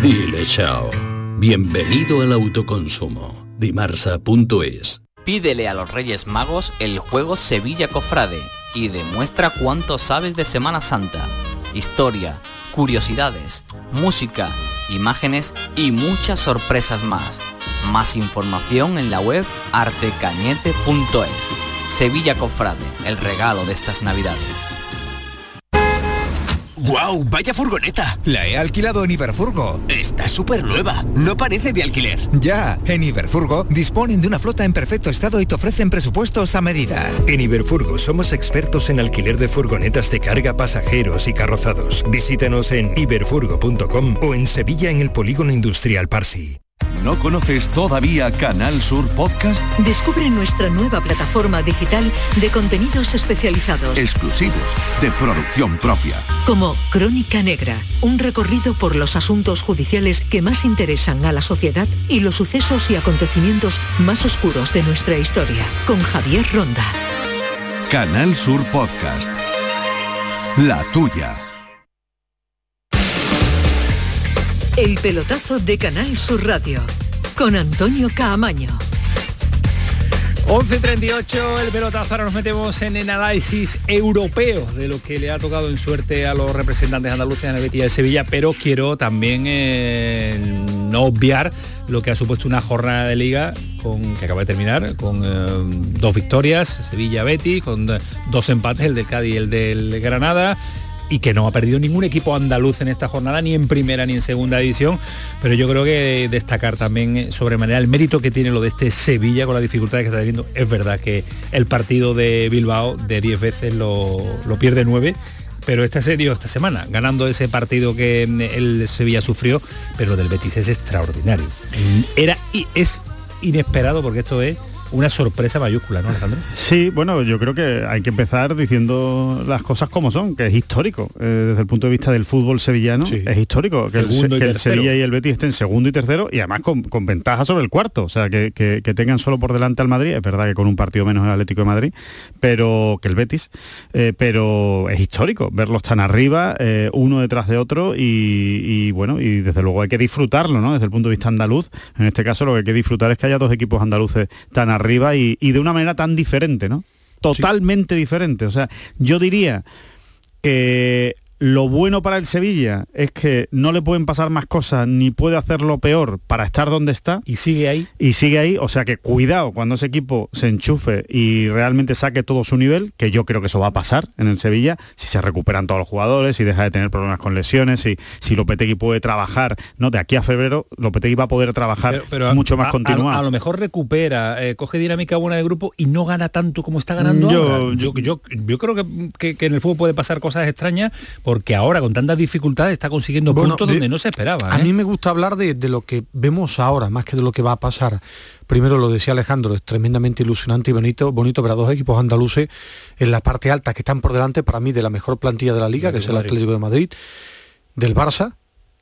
Dile chao. Bienvenido al autoconsumo. Dimarsa.es Pídele a los Reyes Magos el juego Sevilla Cofrade y demuestra cuánto sabes de Semana Santa. Historia, curiosidades, música, imágenes y muchas sorpresas más. Más información en la web artecañete.es. Sevilla Cofrade, el regalo de estas navidades. ¡Guau! ¡Vaya furgoneta! La he alquilado en Iberfurgo. Está súper nueva. No parece de alquiler. Ya, en Iberfurgo disponen de una flota en perfecto estado y te ofrecen presupuestos a medida. En Iberfurgo somos expertos en alquiler de furgonetas de carga, pasajeros y carrozados. Visítanos en iberfurgo.com o en Sevilla en el Polígono Industrial Parsi. ¿No conoces todavía Canal Sur Podcast? Descubre nuestra nueva plataforma digital de contenidos especializados. Exclusivos, de producción propia. Como Crónica Negra, un recorrido por los asuntos judiciales que más interesan a la sociedad y los sucesos y acontecimientos más oscuros de nuestra historia, con Javier Ronda. Canal Sur Podcast. La tuya. El pelotazo de Canal Sur Radio, con Antonio Caamaño. 11.38, el pelotazo, ahora nos metemos en el análisis europeo de lo que le ha tocado en suerte a los representantes andaluces en el Betis de Sevilla, pero quiero también eh, no obviar lo que ha supuesto una jornada de liga con, que acaba de terminar, con eh, dos victorias, Sevilla-Betis, con eh, dos empates, el del Cádiz y el del Granada, y que no ha perdido ningún equipo andaluz en esta jornada, ni en primera ni en segunda división, pero yo creo que destacar también eh, sobremanera el mérito que tiene lo de este Sevilla con las dificultades que está teniendo. Es verdad que el partido de Bilbao de 10 veces lo, lo pierde 9, pero este se dio esta semana, ganando ese partido que mm, el Sevilla sufrió, pero del Betis es extraordinario. Era y es inesperado porque esto es una sorpresa mayúscula, ¿no, Alejandro? Sí, bueno, yo creo que hay que empezar diciendo las cosas como son, que es histórico. Eh, desde el punto de vista del fútbol sevillano, es histórico que, el, que. Sevilla y el Betis estén segundo y tercero y además con, con ventaja sobre el cuarto. O sea, que, que- que tengan solo por delante al Madrid. Es verdad que con un partido menos el Atlético de Madrid, pero que el Betis. eh, pero es histórico verlos tan arriba, eh, uno detrás de otro y, y, bueno, y desde luego hay que disfrutarlo, ¿no? Desde el punto de vista andaluz. En este caso lo que hay que disfrutar es que haya dos equipos andaluces tan arriba y, y de una manera tan diferente, ¿no? Totalmente diferente. O sea, yo diría que lo bueno para el Sevilla es que no le pueden pasar más cosas ni puede hacerlo peor para estar donde está. Y sigue ahí. Y sigue ahí. O sea que cuidado cuando ese equipo se enchufe y realmente saque todo su nivel, que yo creo que eso va a pasar en el Sevilla, si se recuperan todos los jugadores, si deja de tener problemas con lesiones, si, si Lopetegui puede trabajar, no, de aquí a febrero Lopetegui va a poder trabajar mucho más a- a- continuado. A, lo mejor recupera, eh, coge dinámica buena de grupo y no gana tanto como está ganando Yo- ahora. Yo, yo, yo creo que, que- que en el fútbol puede pasar cosas extrañas porque ahora con tantas dificultades está consiguiendo Bueno, puntos de- donde no se esperaba. A ¿eh? mí me gusta hablar de, de lo que vemos ahora, más que de lo que va a pasar. Primero lo decía Alejandro, es tremendamente ilusionante y bonito, bonito ver a dos equipos andaluces en la parte alta que están por delante para mí de la mejor plantilla de la liga, que es el. Atlético de Madrid, del Barça,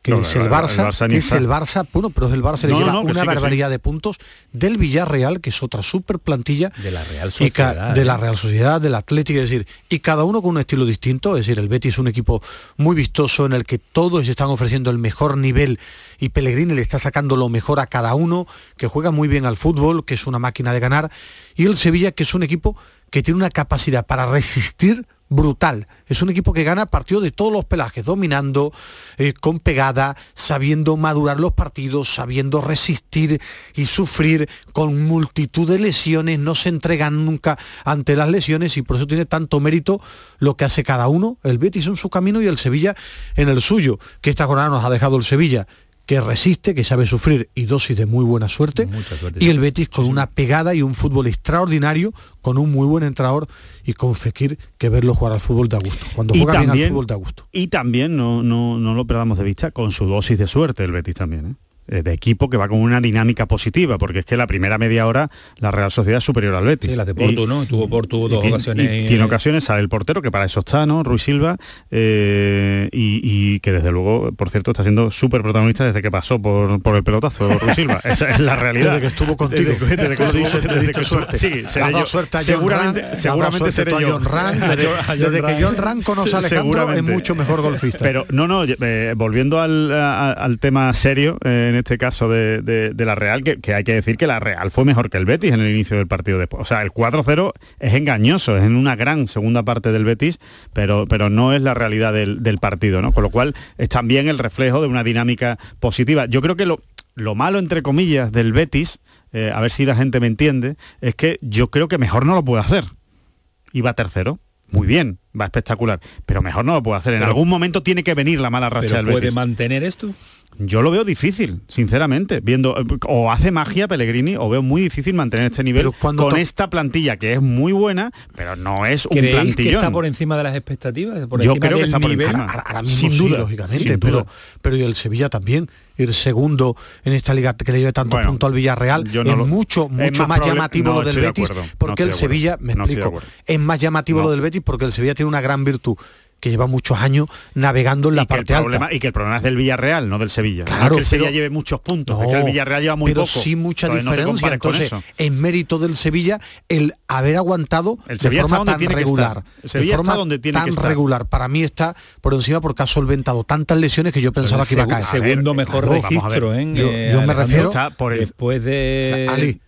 que No, es el el Bar- Barça, el Barça ni que es el Barça, bueno, pero es el Barça, le lleva no, una sí, que sí. barbaridad de puntos, del Villarreal, que es otra super plantilla, de la Real y Sociedad. de ¿eh? la Real Sociedad, del Atlético, es decir, y cada uno con un estilo distinto, es decir, el Betis es un equipo muy vistoso en el que todos están ofreciendo el mejor nivel y Pellegrini le está sacando lo mejor a cada uno, que juega muy bien al fútbol, que es una máquina de ganar, y el Sevilla, que es un equipo que tiene una capacidad para resistir brutal. Es un equipo que gana partidos de todos los pelajes, dominando, eh, con pegada, sabiendo madurar los partidos, sabiendo resistir y sufrir con multitud de lesiones, no se entregan nunca ante las lesiones y por eso tiene tanto mérito lo que hace cada uno, el Betis en su camino y el Sevilla en el suyo, que esta jornada nos ha dejado el Sevilla que resiste, que sabe sufrir y dosis de muy buena suerte, y el Betis con una pegada y un fútbol extraordinario, con un muy buen entrenador y con Fekir que verlo jugar al fútbol de gusto. Cuando juega bien al fútbol de gusto. Y también, no, no, no lo perdamos de vista, con su dosis de suerte el Betis también, ¿eh? Eh, de equipo que va con una dinámica positiva, porque es que la primera media hora la Real Sociedad es superior al Betis. Sí, la de Porto, Y- ¿no? Tuvo Porto dos ocasiones. y tiene ocasiones, sale el portero, que para eso está, ¿no? Ruiz Silva, eh, y, y que desde luego, por cierto, está siendo súper protagonista desde que pasó por, por el pelotazo Ruiz Silva. Esa es la realidad. Desde que estuvo contigo. Desde, desde que estuvo- desde que suerte. Sí, seré yo. suerte a John seguramente, seguramente seré yo. John Ram, A desde- John- a desde John que John Ram conoce a Alejandro, es mucho mejor golfista. Pero no, no, eh, volviendo al, a- al tema serio, eh, en este caso de, de- de la Real, que, que hay que decir que la Real fue mejor que el Betis en el inicio del partido después. O sea, el 4-0 es engañoso, es en una gran segunda parte del Betis, pero, pero no es la realidad del, del partido, ¿no? Con lo cual es también el reflejo de una dinámica positiva. Yo creo que lo, lo malo, entre comillas, del Betis, eh, a ver si la gente me entiende, es que yo creo que mejor no lo puede hacer. Y va tercero. Muy bien, va espectacular, pero mejor no lo puede hacer. En Pero- algún momento tiene que venir la mala racha pero del puede Betis. mantener esto. Yo lo veo difícil, sinceramente, viendo o hace magia Pellegrini o veo muy difícil mantener este nivel cuando con esta plantilla que es muy buena, pero no es un ¿Creéis que plantillón. está por encima de las expectativas? Por Yo encima creo que está por nivel? encima. Ahora, ahora mismo Sin sí, duda, lógicamente, sin pero, duda. pero y el Sevilla también, ir segundo en esta liga que le lleve tantos Bueno, puntos al Villarreal, yo no es lo- mucho, es mucho más llamativo no, lo del de Betis, no porque el Sevilla, me explico, es más llamativo No. lo del Betis porque el Sevilla tiene una gran virtud que lleva muchos años navegando en la y que, el parte problema, alta. y que el problema es del Villarreal, no del Sevilla. No es Claro, que el Sevilla pero- lleve muchos puntos, es que el Villarreal lleva muy pero poco. sí mucha Entonces, diferencia. Entonces, en mérito del Sevilla, el haber aguantado El de Sevilla está forma donde tan regular. El Sevilla de forma está donde tiene tan que estar. regular. Para mí está por encima porque ha solventado tantas lesiones que yo pensaba que iba a caer. Segundo mejor claro, ver. registro, ¿eh? Yo- yo me refiero- está por el- después de Ali,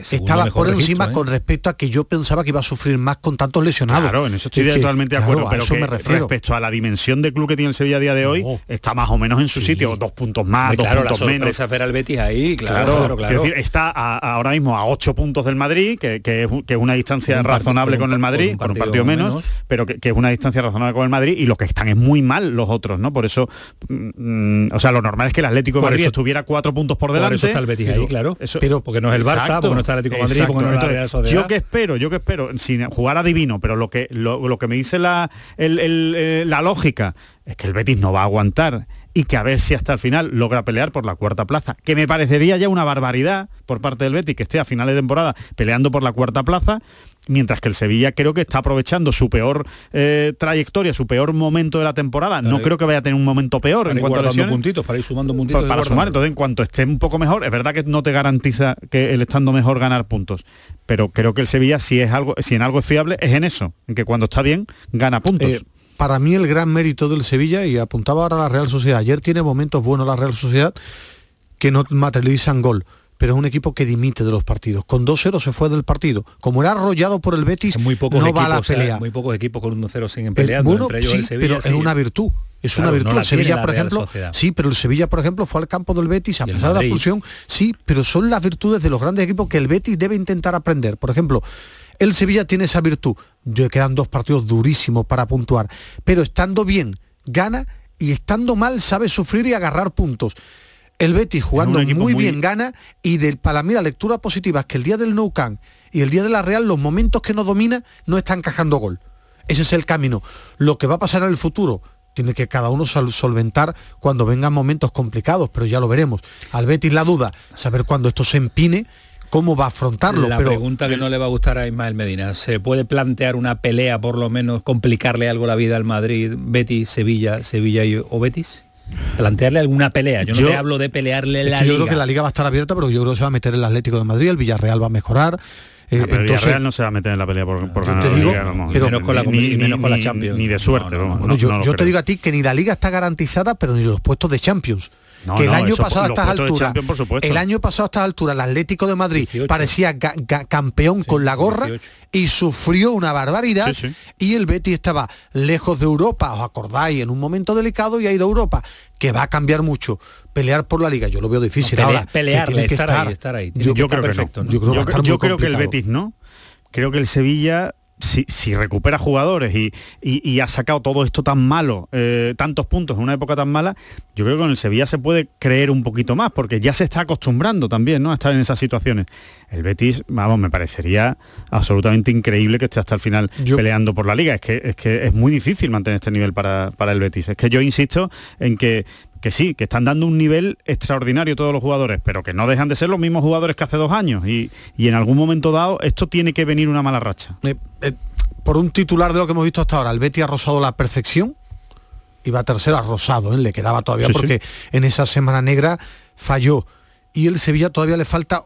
estaba por registro, encima ¿eh? con respecto a que yo pensaba que iba a sufrir más con tantos lesionados. Claro, en eso estoy Es que, totalmente de claro, acuerdo, a pero eso que me refiero. respecto a la dimensión de club que tiene el Sevilla a día de hoy, está más o menos en su sitio, dos puntos más, dos claro, la puntos menos. sorpresa ver al Betis ahí, claro, Claro, claro, claro. Quiero decir, está a- a- ahora mismo a 8 puntos del Madrid, que, que es, que es una distancia un razonable con el Madrid, con un con un partido menos, menos. pero que, que es una distancia razonable con el Madrid, y los que están es muy mal los otros, ¿no? Por eso, mm, o sea, lo normal es que el Atlético de Por Madrid eso- estuviera cuatro puntos por por delante. eso está el Betis ahí, claro. eso- Pero- porque no es el Barça, porque no está el Atlético de Madrid, porque no es la Entonces, Real Sociedad. Yo que espero, yo que espero, sin jugar adivino, pero lo que, lo, lo que me dice la, el- el, eh, la lógica es que el Betis no va a aguantar y que a ver si hasta el final logra pelear por la cuarta plaza, que me parecería ya una barbaridad por parte del Betis que esté a finales de temporada peleando por la cuarta plaza, mientras que el Sevilla creo que está aprovechando su peor eh, trayectoria, su peor momento de la temporada. no creo que vaya a tener un momento peor para en cuanto a lesiones. puntitos, para ir sumando puntitos. Pa- para sumar, entonces en cuanto esté un poco mejor, es verdad que no te garantiza que el estando mejor ganar puntos, pero creo que el Sevilla si es algo, si en algo es fiable es en eso, en que cuando está bien gana puntos. Eh, para mí el gran mérito del Sevilla, y apuntaba ahora la Real Sociedad, ayer tiene momentos buenos la Real Sociedad que no materializan gol, pero es un equipo que dimite de los partidos. Con 2-0 se fue del partido. Como era arrollado por el Betis, muy pocos no va a la ¿eh? pelea. muy pocos equipos con 1-0 siguen El- peleando, bueno, entre ellos sí, el Sevilla. pero sí. es una virtud. Es Claro, una virtud. el Sevilla, por ejemplo, Sociedad. sí, pero el Sevilla, por ejemplo, fue al campo del Betis a pesar de la expulsión. Sí, pero son las virtudes de los grandes equipos que el Betis debe intentar aprender. Por ejemplo, el Sevilla tiene esa virtud. Yo quedan dos partidos durísimos para puntuar, pero estando bien gana y estando mal sabe sufrir y agarrar puntos. El Betis jugando muy, muy- bien gana y de, para mí la lectura positiva es que el día del Nou Camp y el día de la Real los momentos que no domina no está encajando gol. Ese es el camino. Lo que va a pasar en el futuro tiene que cada uno sol- solventar cuando vengan momentos complicados, pero ya lo veremos. Al Betis la duda, saber cuándo esto se empine, cómo va a afrontarlo. La pero pregunta que no le va a gustar a Ismael Medina, ¿se puede plantear una pelea por lo menos, complicarle algo la vida al Madrid, Betis, Sevilla, Sevilla y, o Betis? Plantearle alguna pelea, yo no te hablo de pelearle la que yo liga. creo que la liga va a estar abierta, pero yo creo que se va a meter el Atlético de Madrid, el Villarreal va a mejorar. eh, Ah, pero entonces, Villarreal no se va a meter en la pelea por, por Yo ganar te la Liga, pero- ni- menos con la- ni- y menos ni- con la ni- Champions. Ni de suerte, no- yo, no te digo a ti que ni la liga está garantizada, pero ni los puestos de Champions. No, que el no, año pasado a estas alturas, el año pasado a estas alturas, el Atlético de Madrid 18. parecía campeón con la gorra 18. y sufrió una barbaridad. Sí, sí. Y el Betis estaba lejos de Europa, os acordáis, en un momento delicado y ha ido a Europa, que va a cambiar mucho. Pelear por la liga, yo lo veo difícil. No, pelea- Ahora, que que estar ahí, estar ahí. Yo, creo que. Yo creo que Yo, yo creo el. Betis no. Creo que el Sevilla, si, si recupera jugadores y, y- y ha sacado todo esto tan malo, eh, tantos puntos en una época tan mala, yo creo que con el Sevilla se puede creer un poquito más, porque ya se está acostumbrando también ¿no? a estar en esas situaciones. El Betis, vamos, me parecería absolutamente increíble que esté hasta el final peleando por la liga. Es que, es que es muy difícil mantener este nivel para, para el Betis. Es que yo insisto en que que sí, que están dando un nivel extraordinario todos los jugadores, pero que no dejan de ser los mismos jugadores que hace dos años. Y, y en algún momento dado esto tiene que venir una mala racha. Eh, eh, por un titular de lo que hemos visto hasta ahora, el Betis ha rozado la perfección tercero a Rosado, ¿eh? le quedaba todavía Sí, porque en esa semana negra falló. Y el Sevilla todavía le falta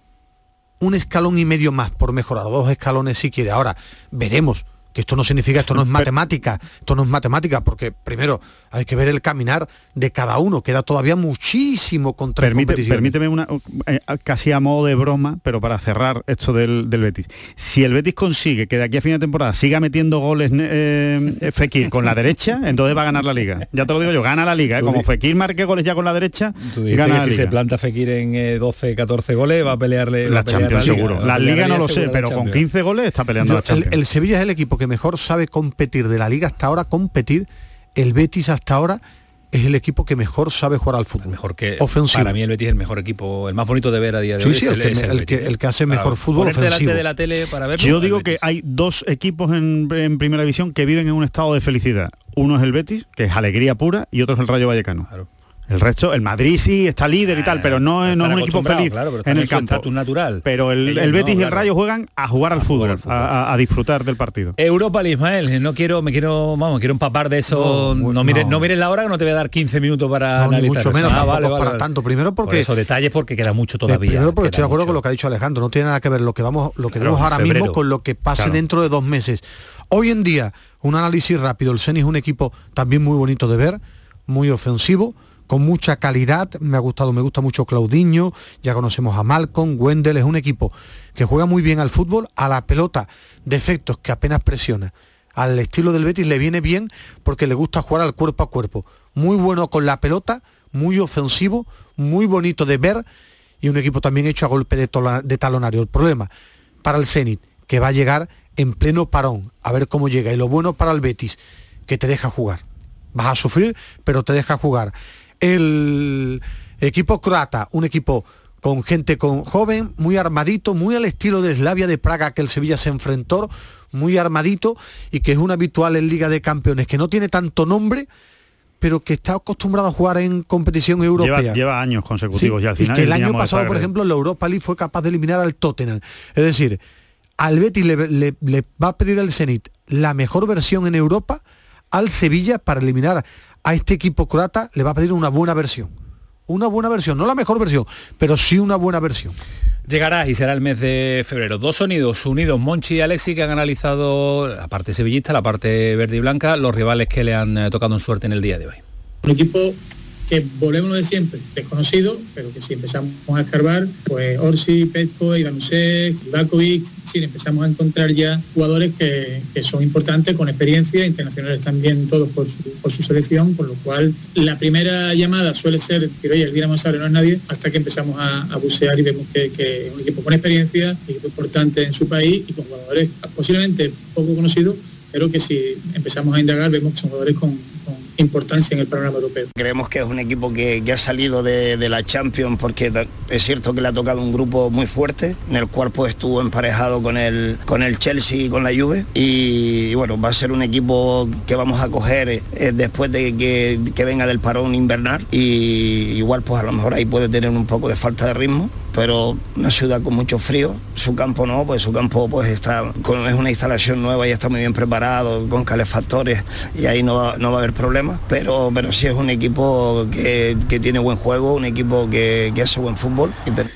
un escalón y medio más por mejorar, dos escalones si quiere. Ahora, veremos. Que esto no significa, esto no es matemática, esto no es matemática, porque primero hay que ver el caminar de cada uno, queda todavía muchísimo contra Permite, permíteme una eh, casi a modo de broma, pero para cerrar esto del, del Betis. Si el Betis consigue que de aquí a fin de temporada siga metiendo goles eh, Fekir con la derecha, entonces va a ganar la liga. Ya te lo digo yo, gana la liga. ¿eh? Como Fekir marque goles ya con la derecha, gana que la si se planta Fekir en eh, 12, 14 goles, va a pelearle va la a pelear Champions liga. seguro. La liga no lo sé, la pero con Champions. 15 goles está peleando Yo- la el, Champions. el Sevilla es el equipo que mejor sabe competir de la liga hasta ahora, competir. El Betis hasta ahora es el equipo que mejor sabe jugar al fútbol. Mejor que ofensivo. para mí el Betis es el mejor equipo, el más bonito de ver a día de Sí, hoy. sí, el que el que- el que hace Para mejor fútbol ponerte ofensivo. delante de la tele para verlo. Yo digo que hay dos equipos en, en primera división que viven en un estado de felicidad. Uno es el Betis, que es alegría pura, y otro es el Rayo Vallecano. El resto, el Madrid sí está líder y tal, pero no, es- no es un equipo feliz claro, pero están en el campo. estatus natural. Pero el, Ellos el no, Betis y el claro. Rayo juegan a jugar al fútbol, a, a- a disfrutar del partido. Europa, Ismael, no quiero, me quiero, vamos, quiero empapar de eso. No, mires, no. mires la hora que no te voy a dar 15 minutos para No, analizar. mucho eso. menos, Ah, vale, vale, para vale. tanto. Primero porque- Por eso, detalles porque queda mucho todavía. Primero porque estoy de acuerdo mucho. con lo que ha dicho Alejandro, no tiene nada que ver lo que vamos, lo que Claro, vemos ahora febrero. mismo con lo que pase Claro. dentro de dos meses. Hoy en día, un análisis rápido, el Ceni es un equipo también muy bonito de ver, muy ofensivo, con mucha calidad, me ha gustado, me gusta mucho Claudiño, ya conocemos a Malcolm, Wendell, es un equipo que juega muy bien al fútbol, a la pelota, defectos que apenas presiona. Al estilo del Betis le viene bien porque le gusta jugar al cuerpo a cuerpo. Muy bueno con la pelota, muy ofensivo, muy bonito de ver y un equipo también hecho a golpe de, de talonario. El problema para el Zenit, que va a llegar en pleno parón, a ver cómo llega. Y lo bueno para el Betis, que te deja jugar. Vas a sufrir, pero te deja jugar. El equipo croata, un equipo con gente con joven, muy armadito, muy al estilo de Slavia de Praga que el Sevilla se enfrentó, muy armadito y que es un habitual en Liga de Campeones, que no tiene tanto nombre, pero que está acostumbrado a jugar en competición europea. Lleva, años consecutivos Sí, y al final. que el año pasado, por ejemplo, en la Europa League fue capaz de eliminar al Tottenham. Es decir, al Betis le, le- le va a pedir al Zenit la mejor versión en Europa, al Sevilla para eliminar a este equipo croata le va a pedir una buena versión. Una buena versión, no la mejor versión, pero sí una buena versión. Llegará y será el mes de febrero. Dos sonidos unidos, Monchi y Alexi, que han analizado la parte sevillista, la parte verde y blanca, los rivales que le han eh, tocado en suerte en el día de hoy. Un equipo que volvemos de siempre, desconocido, pero que si empezamos a escarbar, pues Orsi, Petko, Ivanusek, Ivakovic, sí, empezamos a encontrar ya jugadores que, son importantes, con experiencia, internacionales también todos por su, selección, por lo cual la primera llamada suele ser, que oye, el Dinamo Zagreb no es nadie, hasta que empezamos a, bucear y vemos que, es un equipo con experiencia, un equipo importante en su país y con jugadores posiblemente poco conocidos, pero que si empezamos a indagar vemos que son jugadores con, con importancia en el panorama europeo. Creemos que es un equipo que, ha salido de, la Champions porque es cierto que le ha tocado un grupo muy fuerte, en el cual pues estuvo emparejado con el, con el Chelsea y con la Juve. Y, bueno, va a ser un equipo que vamos a coger eh, después de que, que venga del parón invernal. Y igual pues a lo mejor ahí puede tener un poco de falta de ritmo pero una ciudad con mucho frío, su campo no, pues su campo pues está con, es una instalación nueva y está muy bien preparado, con calefactores y ahí no va, no va a haber problemas, pero, pero sí es un equipo que, que tiene buen juego, un equipo que, que hace buen fútbol.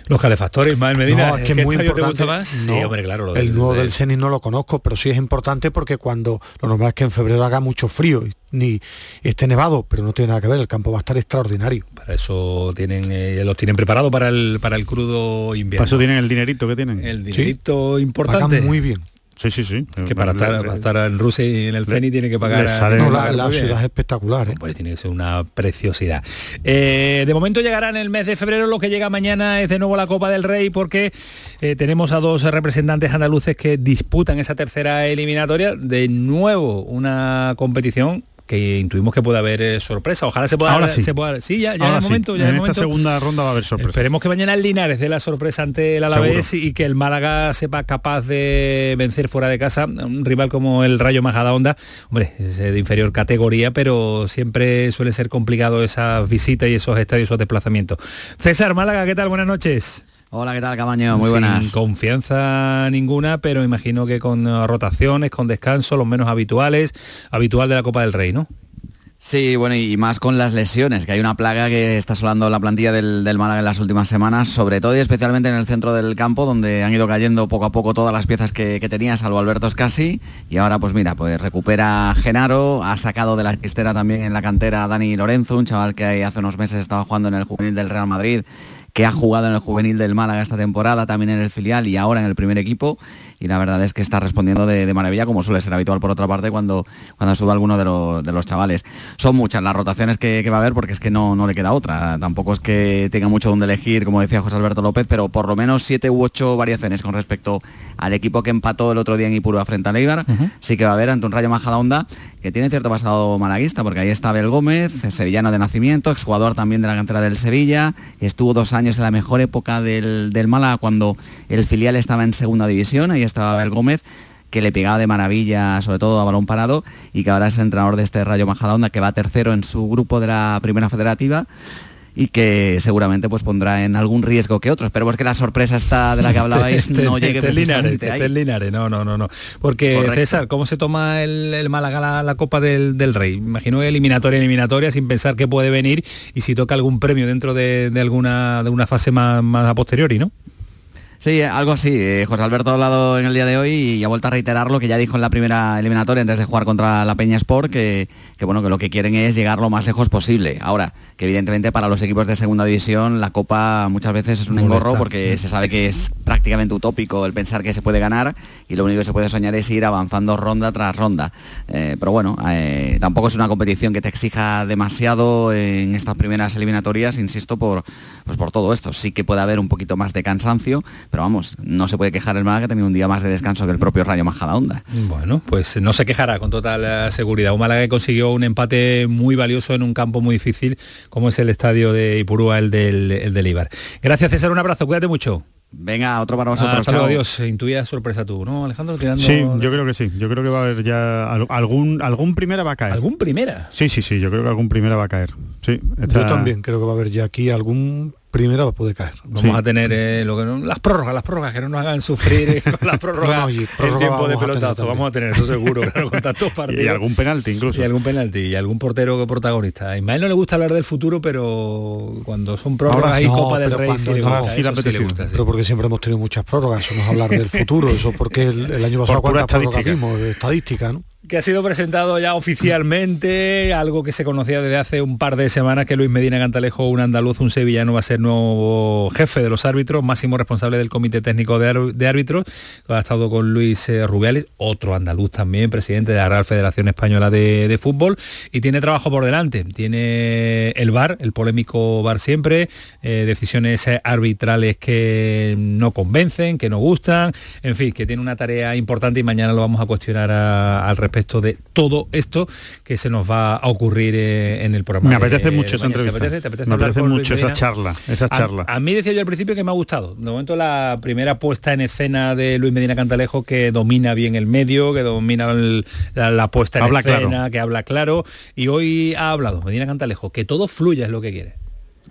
Los calefactores, Ismael Medina, No, es que ¿qué es muy te importante. gusta más? sí, hombre, claro. lo el nuevo del- Zenit no lo conozco, pero sí es importante porque cuando lo normal es que en febrero haga mucho frío y ni esté nevado, pero no tiene nada que ver, el campo va a estar extraordinario. Para eso tienen, eh, los tienen preparado para el, para el crudo invierno. Para eso tienen el dinerito que tienen. El dinerito importante. muy bien. Sí, sí, sí. Que para estar, para estar en Rusia y en el CENI tiene que pagar. le sale- No, la- ciudad es espectacular. ¿eh? Hombre, tiene que ser una preciosidad. Eh, de momento llegará en el mes de febrero, lo que llega mañana es de nuevo la Copa del Rey porque eh, tenemos a dos representantes andaluces que disputan esa tercera eliminatoria. De nuevo una competición que intuimos que puede haber eh, sorpresa. Ojalá se pueda Ahora sí. se pueda- sí, ya, ya Ahora es el sí. momento, ya en es esta momento. segunda ronda va a haber sorpresa. Esperemos que mañana el Linares dé la sorpresa ante el Alavés y que el Málaga sepa capaz de vencer fuera de casa un rival como el Rayo Majadahonda. Hombre, es de inferior categoría, pero siempre suele ser complicado esas visitas y esos estadios, esos desplazamientos. César Málaga, ¿qué tal? Buenas noches. Hola, ¿qué tal, Camaño? Muy buenas. Sin confianza ninguna, pero imagino que con rotaciones, con descanso, los menos habituales, habitual de la Copa del Rey, ¿no? Sí, bueno, y más con las lesiones, que hay una plaga que está asolando la plantilla del, del Málaga en las últimas semanas, sobre todo y especialmente en el centro del campo, donde han ido cayendo poco a poco todas las piezas que, que tenía, salvo Alberto Scassi, y ahora pues mira, pues recupera Genaro, ha sacado de la chistera también en la cantera a Dani Lorenzo, un chaval que hace unos meses estaba jugando en el juvenil del Real Madrid, que ha jugado en el juvenil del Málaga esta temporada, también en el filial y ahora en el primer equipo. Y la verdad es que está respondiendo de, de maravilla, como suele ser habitual por otra parte cuando, cuando sube alguno de, los- de los chavales. Son muchas las rotaciones que, que va a haber porque es que no, no le queda otra. Tampoco es que tenga mucho donde elegir, como decía José Alberto López, pero por lo menos siete u ocho variaciones con respecto al equipo que empató el otro día en Ipurúa frente a Leibar. Sí que va a haber ante un Rayo Majadahonda que tiene cierto pasado malaguista, porque ahí está Abel Gómez, sevillano de nacimiento, exjugador también de la cantera del Sevilla, estuvo dos años en la mejor época del, del Málaga cuando el filial estaba en segunda división, ahí estaba Abel Gómez que le pegaba de maravilla, sobre todo a balón parado, y que ahora es entrenador de este Rayo Majadahonda, que va tercero en su grupo de la primera federativa y que seguramente pues pondrá en algún riesgo que otro. Esperemos que la sorpresa esta de la que hablabais Este- no llegue este precisamente este ahí. Linares, no, no, no, no. Porque Correcto. César, ¿cómo se toma el, el Málaga la, la Copa del, del Rey? Imagino eliminatoria, eliminatoria, sin pensar que puede venir y si toca algún premio dentro de, de alguna de una fase más, más a posteriori, ¿no? Sí, algo así. Eh, José Alberto ha hablado en el día de hoy y ha vuelto a reiterar lo que ya dijo en la primera eliminatoria antes de jugar contra la Peña Sport, que, que, bueno, que lo que quieren es llegar lo más lejos posible. Ahora, que evidentemente para los equipos de segunda división la Copa muchas veces es un Molesta. engorro porque se sabe que es prácticamente utópico el pensar que se puede ganar y lo único que se puede soñar es ir avanzando ronda tras ronda. Eh, pero bueno, eh, tampoco es una competición que te exija demasiado en estas primeras eliminatorias, insisto, por, pues por todo esto. Sí que puede haber un poquito más de cansancio, pero vamos, no se puede quejar el Málaga que ha tenido un día más de descanso que el propio Rayo Majadahonda. Bueno, pues no se quejará con total eh, seguridad. Un Málaga que consiguió un empate muy valioso en un campo muy difícil como es el estadio de Ipurúa, el del, el del Ibar. Gracias César, un abrazo, cuídate mucho. Venga, otro para vosotros. Hasta luego, chao. adiós. Intuía sorpresa tú, ¿no, Alejandro? Tirando... Sí, yo creo que sí. Yo creo que va a haber ya al- algún algún primera va a caer. ¿Algún primera? Sí, sí, sí. Yo creo que algún primera va a caer. Sí. Yo también creo que va a haber ya aquí algún primera puede caer. Vamos a tener eh, lo que no- las prórrogas, las prórrogas que no nos hagan sufrir eh, con las prórrogas No, prórroga tiempo de a pelotazo. Vamos a tener eso seguro, claro, con tantos partidos. Y algún penalti incluso. Y algún penalti y algún portero que protagonista. A Ismael no le gusta hablar del futuro, pero cuando son prórrogas y Copa del Rey sí le gusta, sí eso sí le gusta. Pero porque siempre hemos tenido muchas prórrogas, eso no es hablar del futuro, eso porque el, el año pasado cuántas prórrogas estadística. vimos, estadística, ¿no? Que ha sido presentado ya oficialmente, algo que se conocía desde hace un par de semanas, que Luis Medina Cantalejo, un andaluz, un sevillano, va a ser nuevo jefe de los árbitros, máximo responsable del Comité Técnico de, Árbitros, ha estado con Luis eh, Rubiales, otro andaluz también, presidente de la Real Federación Española de, de Fútbol, y tiene trabajo por delante. Tiene el VAR, el polémico VAR siempre, eh, decisiones arbitrales que no convencen, que no gustan, en fin, que tiene una tarea importante y mañana lo vamos a cuestionar al respecto de todo esto que se nos va a ocurrir eh, en el programa. Me apetece de mucho esa mañana. ¿Te entrevista. apetece? ¿Te apetece Me apetece mucho esa charla, esa A- charla. A, mí decía yo al principio que me ha gustado. De momento la primera puesta en escena de Luis Medina Cantalejo que domina bien el medio, que domina el- la, la puesta en Habla escena, claro. que habla claro. Y hoy ha hablado Medina Cantalejo, que todo fluya es lo que quiere.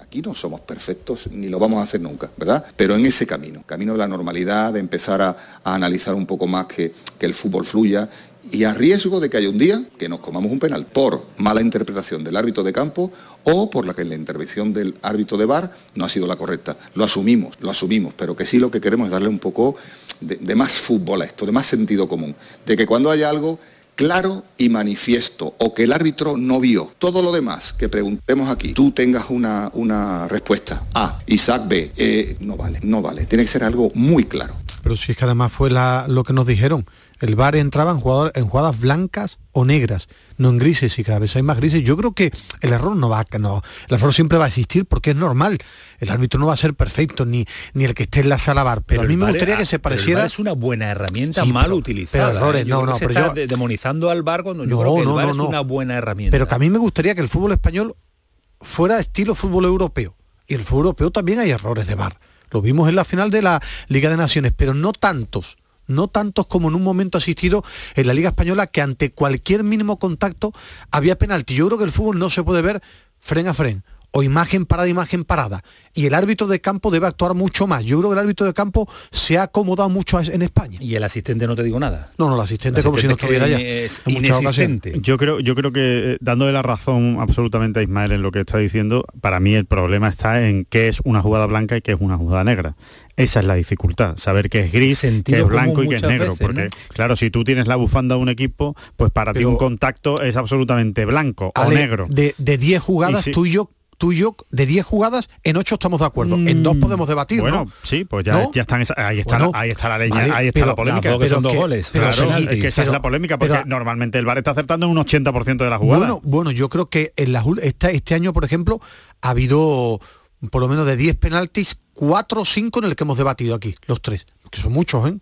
Aquí no somos perfectos ni lo vamos a hacer nunca, ¿verdad? Pero en ese camino, camino de la normalidad, de empezar a, a analizar un poco más que, que el fútbol fluya y a riesgo de que haya un día que nos comamos un penal por mala interpretación del árbitro de campo o por la que la intervención del árbitro de bar no ha sido la correcta. Lo asumimos, lo asumimos, pero que sí lo que queremos es darle un poco de, más fútbol a esto, de más sentido común, de que cuando haya algo claro y manifiesto o que el árbitro no vio. Todo lo demás que preguntemos aquí, tú tengas una, una respuesta A, Isaac B, eh, no vale, no vale. Tiene que ser algo muy claro. Pero si es que además fue lo que nos dijeron. El VAR entraba en, jugador- en jugadas blancas o negras, no en grises y cada vez hay más grises. Yo creo que el error no va a, no, el error siempre va a existir porque es normal. El árbitro no va a ser perfecto ni, ni el que esté en la sala VAR. Pero, a mí me gustaría que se pero el pareciera. VAR es una buena herramienta Sí, mal pero- utilizada. pero errores, ¿eh? Yo no, creo no, que pero yo- de- demonizando al VAR cuando yo No, creo que el VAR es una buena herramienta. Pero que a mí me gustaría que el fútbol español fuera estilo fútbol europeo. Y el fútbol europeo también hay errores de VAR. Lo vimos en la final de la Liga de Naciones, pero no tantos. No tantos como en un momento asistido en la Liga Española que ante cualquier mínimo contacto había penalti. Yo creo que el fútbol no se puede ver fren a fren o imagen parada, imagen parada. Y el árbitro de campo debe actuar mucho más. Yo creo que el árbitro de campo se ha acomodado mucho en España. Y el asistente no te digo nada. No, no, el asistente como si no estuviera ya. que es en. Yo creo, yo creo que eh, dándole la razón absolutamente a Ismael en lo que está diciendo, para mí el problema está en qué es una jugada blanca y qué es una jugada negra. Esa es la dificultad, saber qué es gris, qué Sentido es blanco y qué es negro. veces, porque, ¿no? claro, si tú tienes la bufanda de un equipo, pues para ti un contacto es absolutamente blanco o negro. De, de 10 jugadas, si- tú y yo, tú y yo, de 10 jugadas, en 8 estamos de acuerdo. En dos podemos debatir, Mm, Bueno, ¿no? sí, pues ya, ¿No? ya están, esa- ahí está, Bueno, la, ahí está la leña, vale, ahí está pero- la polémica. Que son dos que- goles. pero Claro, sí, es que esa pero- es la polémica, porque pero- normalmente el VAR está acertando en un 80% de las jugadas. Bueno, bueno, yo creo que en las, ul- esta- este año, por ejemplo, ha habido por lo menos de 10 penaltis, 4 o 5 en el que hemos debatido aquí, los tres. Que son muchos, ¿eh?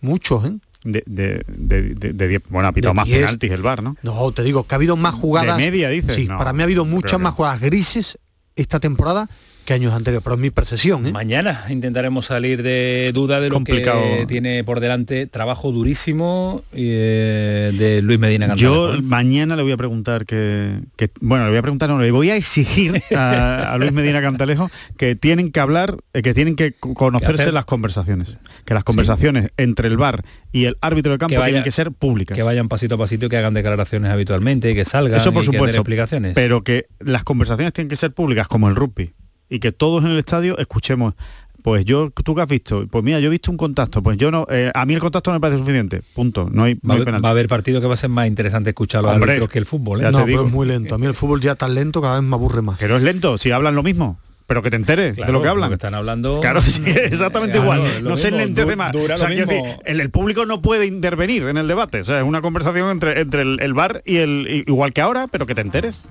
Muchos, ¿eh? De, de, de, de- bueno, ha pitado más diez. penaltis el VAR, ¿no? No, te digo que ha habido más jugadas. ¿De media, dices? Sí, No, para mí ha habido muchas más jugadas grises esta temporada que años anteriores, pero es mi percepción, ¿eh? Mañana intentaremos salir de duda de lo Complicado. que tiene por delante trabajo durísimo eh, de Luis Medina Cantalejo. Yo mañana le voy a preguntar que, que- bueno, le voy a preguntar, no, le voy a exigir a, a Luis Medina Cantalejo que tienen que hablar, eh, que tienen que co- conocerse las conversaciones, que las conversaciones entre el VAR y el árbitro de campo Que vaya- tienen que ser públicas. que vayan pasito a pasito y que hagan declaraciones habitualmente, que salgan Eso por y que den supuesto, explicaciones. pero que las conversaciones tienen que ser públicas como el rugby y que todos en el estadio escuchemos. Pues yo, tú que has visto, pues mira, yo he visto un contacto, pues yo no, eh, a mí el contacto no me parece suficiente, punto, no hay, no va, a hay haber- penalti. va a haber partido que va a ser más interesante escuchar a los árbitros que el fútbol. ¿eh? ya no, te pero es muy lento. A mí el fútbol ya tan lento cada vez me aburre más. Que no es lento, si hablan lo mismo, pero que te enteres Claro, de lo que hablan. están hablando- Claro, sí, exactamente Claro, igual. No se lentece du- más. dura O sea, mismo. decir, el, el público no puede intervenir en el debate. O sea, es una conversación entre, entre el, el bar y el igual que ahora, pero que te enteres.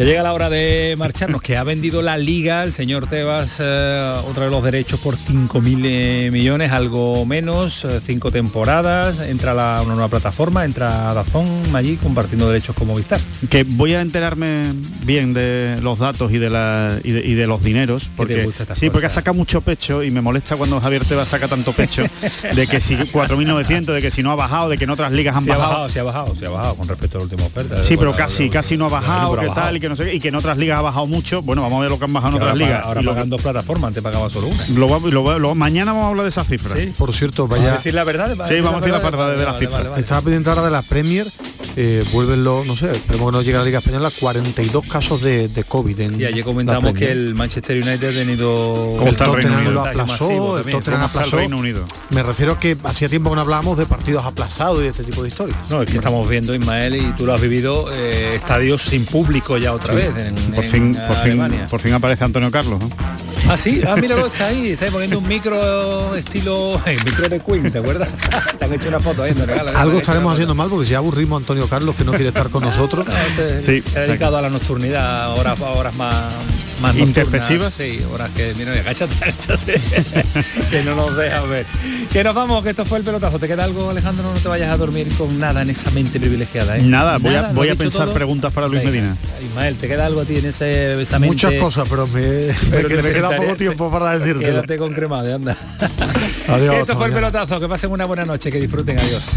Que llega la hora de marcharnos, que ha vendido la liga el señor Tebas, eh, otra de los derechos por 5.000 eh, millones, algo menos, eh, cinco temporadas, entra la, una nueva plataforma, entra Dazón allí compartiendo derechos con Movistar. Que voy a enterarme bien de los datos y de, la, y de, y de los dineros, porque sí, porque sacado mucho pecho y me molesta cuando Javier Tebas saca tanto pecho de que si 4.900, de que si no ha bajado, de que en otras ligas han ha bajado. sí ha bajado, sí ha bajado con respecto a la última oferta. Sí, pero casi, casi no ha bajado, que tal, que no sé qué, y que en otras ligas ha bajado mucho. Bueno, vamos a ver lo que han bajado en otras ahora ligas. Ahora Y lo- pagan dos plataformas, antes pagaba solo una. lo va- lo va- lo- mañana vamos a hablar de esas cifras. Sí. Por cierto, ¿Vamos a vaya... decir la verdad? Sí, vamos a decir la verdad de las cifras. Estaba pendiente ahora de la Premier, eh, vuelven los, no sé, esperemos que no llegue a la Liga Española, 42 casos de, de COVID en Y ayer comentamos que el Manchester United ha tenido ¿Cómo el Tottenham lo aplazó, el. Tottenham ¿Cómo está el aplazó. Reino Unido? Me refiero que hacía tiempo que no hablábamos de partidos aplazados y de este tipo de historias. No, es que estamos viendo, Ismael, y tú lo has vivido, eh, estadios sin público ya otra vez en, Por en fin, por fin, Alemania. por fin aparece Antonio Carlos. ¿no? Ah, sí, ah, míralo, está ahí, está ahí poniendo un micro estilo, el micro de Queen, ¿te acuerdas? Te han hecho una foto ahí, han Algo estaremos haciendo mal porque si ya aburrimos a Antonio Carlos que no quiere estar con nosotros. foto. No, se, Sí, se ha dedicado a la nocturnidad, horas, horas más, más ¿Intempestivas? nocturnas, Sí, horas que, mira, agáchate, agáchate, que no nos dejan ver. Que nos vamos, que esto fue el pelotazo. ¿Te queda algo, Alejandro? No te vayas a dormir con nada en esa mente privilegiada, ¿eh? Nada, voy a, ¿Lo voy a pensar todo? preguntas para Luis Venga, Medina. Ismael, ¿te queda algo a ti en ese, esa mente? Muchas cosas, pero me, Pero que- me queda poco tiempo para decirte. Quédate con cremade, anda. Adiós, Esto fue el pelotazo, que pasen una buena noche, que disfruten, adiós.